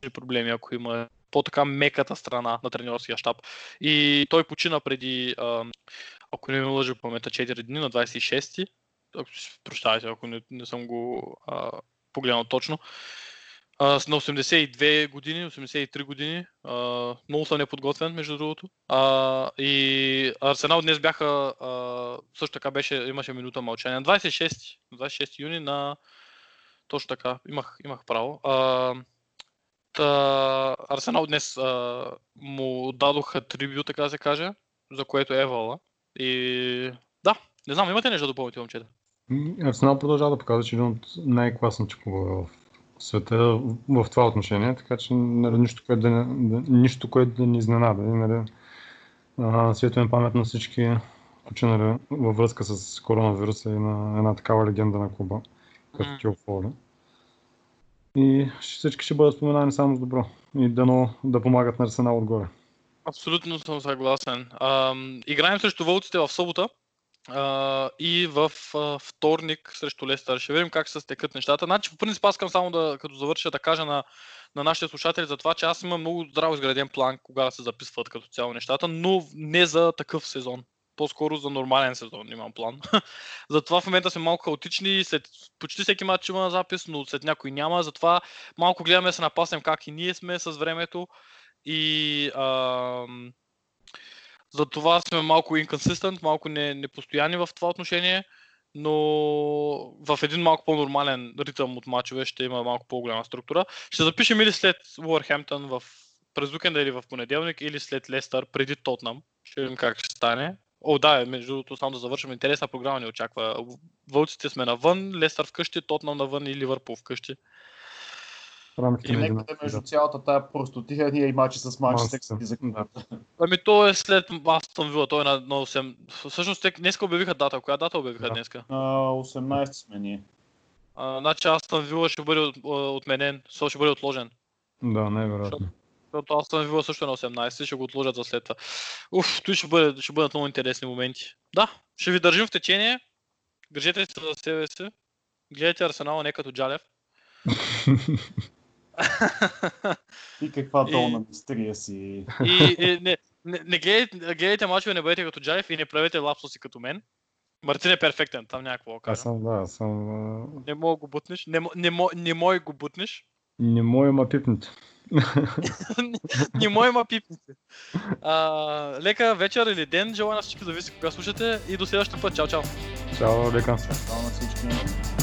проблеми, ако има по-така меката страна на тренерския щаб. И той почина преди, ако не ме лъжи паметта, 4 дни, на 26-ти. Ако- Прощавайте, ако не, не съм го а, погледнал точно. А, на 82 години, 83 години. А, много съм неподготвен, между другото. А, и Арсенал днес бяха, а, също така беше, имаше минута мълчание. На 26, на 26 юни на... Точно така, имах, имах право. А, та, Арсенал днес а, му дадоха трибют, така да се каже, за което е вала. И да, не знам, имате нещо да допълните, момчета? Арсенал продължава да показва, че е един от най-класните клубове в света в, в това отношение, така че нали, нищо, което да, да, нищо, което да ни изненада. Нали, светлен памет на всички починали във връзка с коронавируса и на една такава легенда на клуба, като М. Тил Фоли. И всички ще бъдат споменани само с добро и дано да помагат на Арсенал отгоре. Абсолютно съм съгласен. Ам, играем срещу вълците в събота а, и в а, вторник срещу Лестър. Ще видим как се стекат нещата. Значи, по принцип, аз искам само да, като завърша, да кажа на, на нашите слушатели за това, че аз имам много здраво изграден план, кога се записват като цяло нещата, но не за такъв сезон. По-скоро за нормален сезон имам план. затова в момента сме малко хаотични. След почти всеки матч има запис, но след някой няма. Затова малко гледаме да се напаснем как и ние сме с времето. И ам, за това сме малко inconsistent, малко не, непостоянни в това отношение, но в един малко по-нормален ритъм от мачове ще има малко по-голяма структура. Ще запишем или след Уорхемптън в през уикенда или в понеделник, или след Лестър преди Тотнам. Ще видим как ще стане. О, да, между другото, само да завършим. Интересна програма ни очаква. Вълците сме навън, Лестър вкъщи, Тотнам навън и Ливърпул вкъщи. Рамките И нека между цялата тая простотия ние и мачи с Манчестър Сити за да. Ами то е след Астон Вила, той е на, на 8. Всъщност те днеска обявиха дата. Коя дата обявиха Да. днеска? На 18 сме ние. А, значи Астон Вила ще бъде от, отменен, со ще бъде отложен. Да, най-вероятно. Защото Астон Вила също е на 18, ще го отложат за след това. Уф, той ще, бъде, ще бъдат много интересни моменти. Да, ще ви държим в течение. Държете се за себе си. Гледайте Арсенала не като Джалев. И каква долна мистерия си. И, и не, не, не гледайте, гледайте мачове, не бъдете като Джалев и не правете лапсуси като мен. Мартин е перфектен, там някакво да Аз кажа. съм, да, съм... Не мога го бутнеш. Не, мо- не, мо- не мой го бутнеш. Не мое ма пипните. не мой ма пипните. А, лека вечер или ден, желая на всички, зависи кога слушате и до следващия път. Чао, чао. Чао, лека. Чао на всички.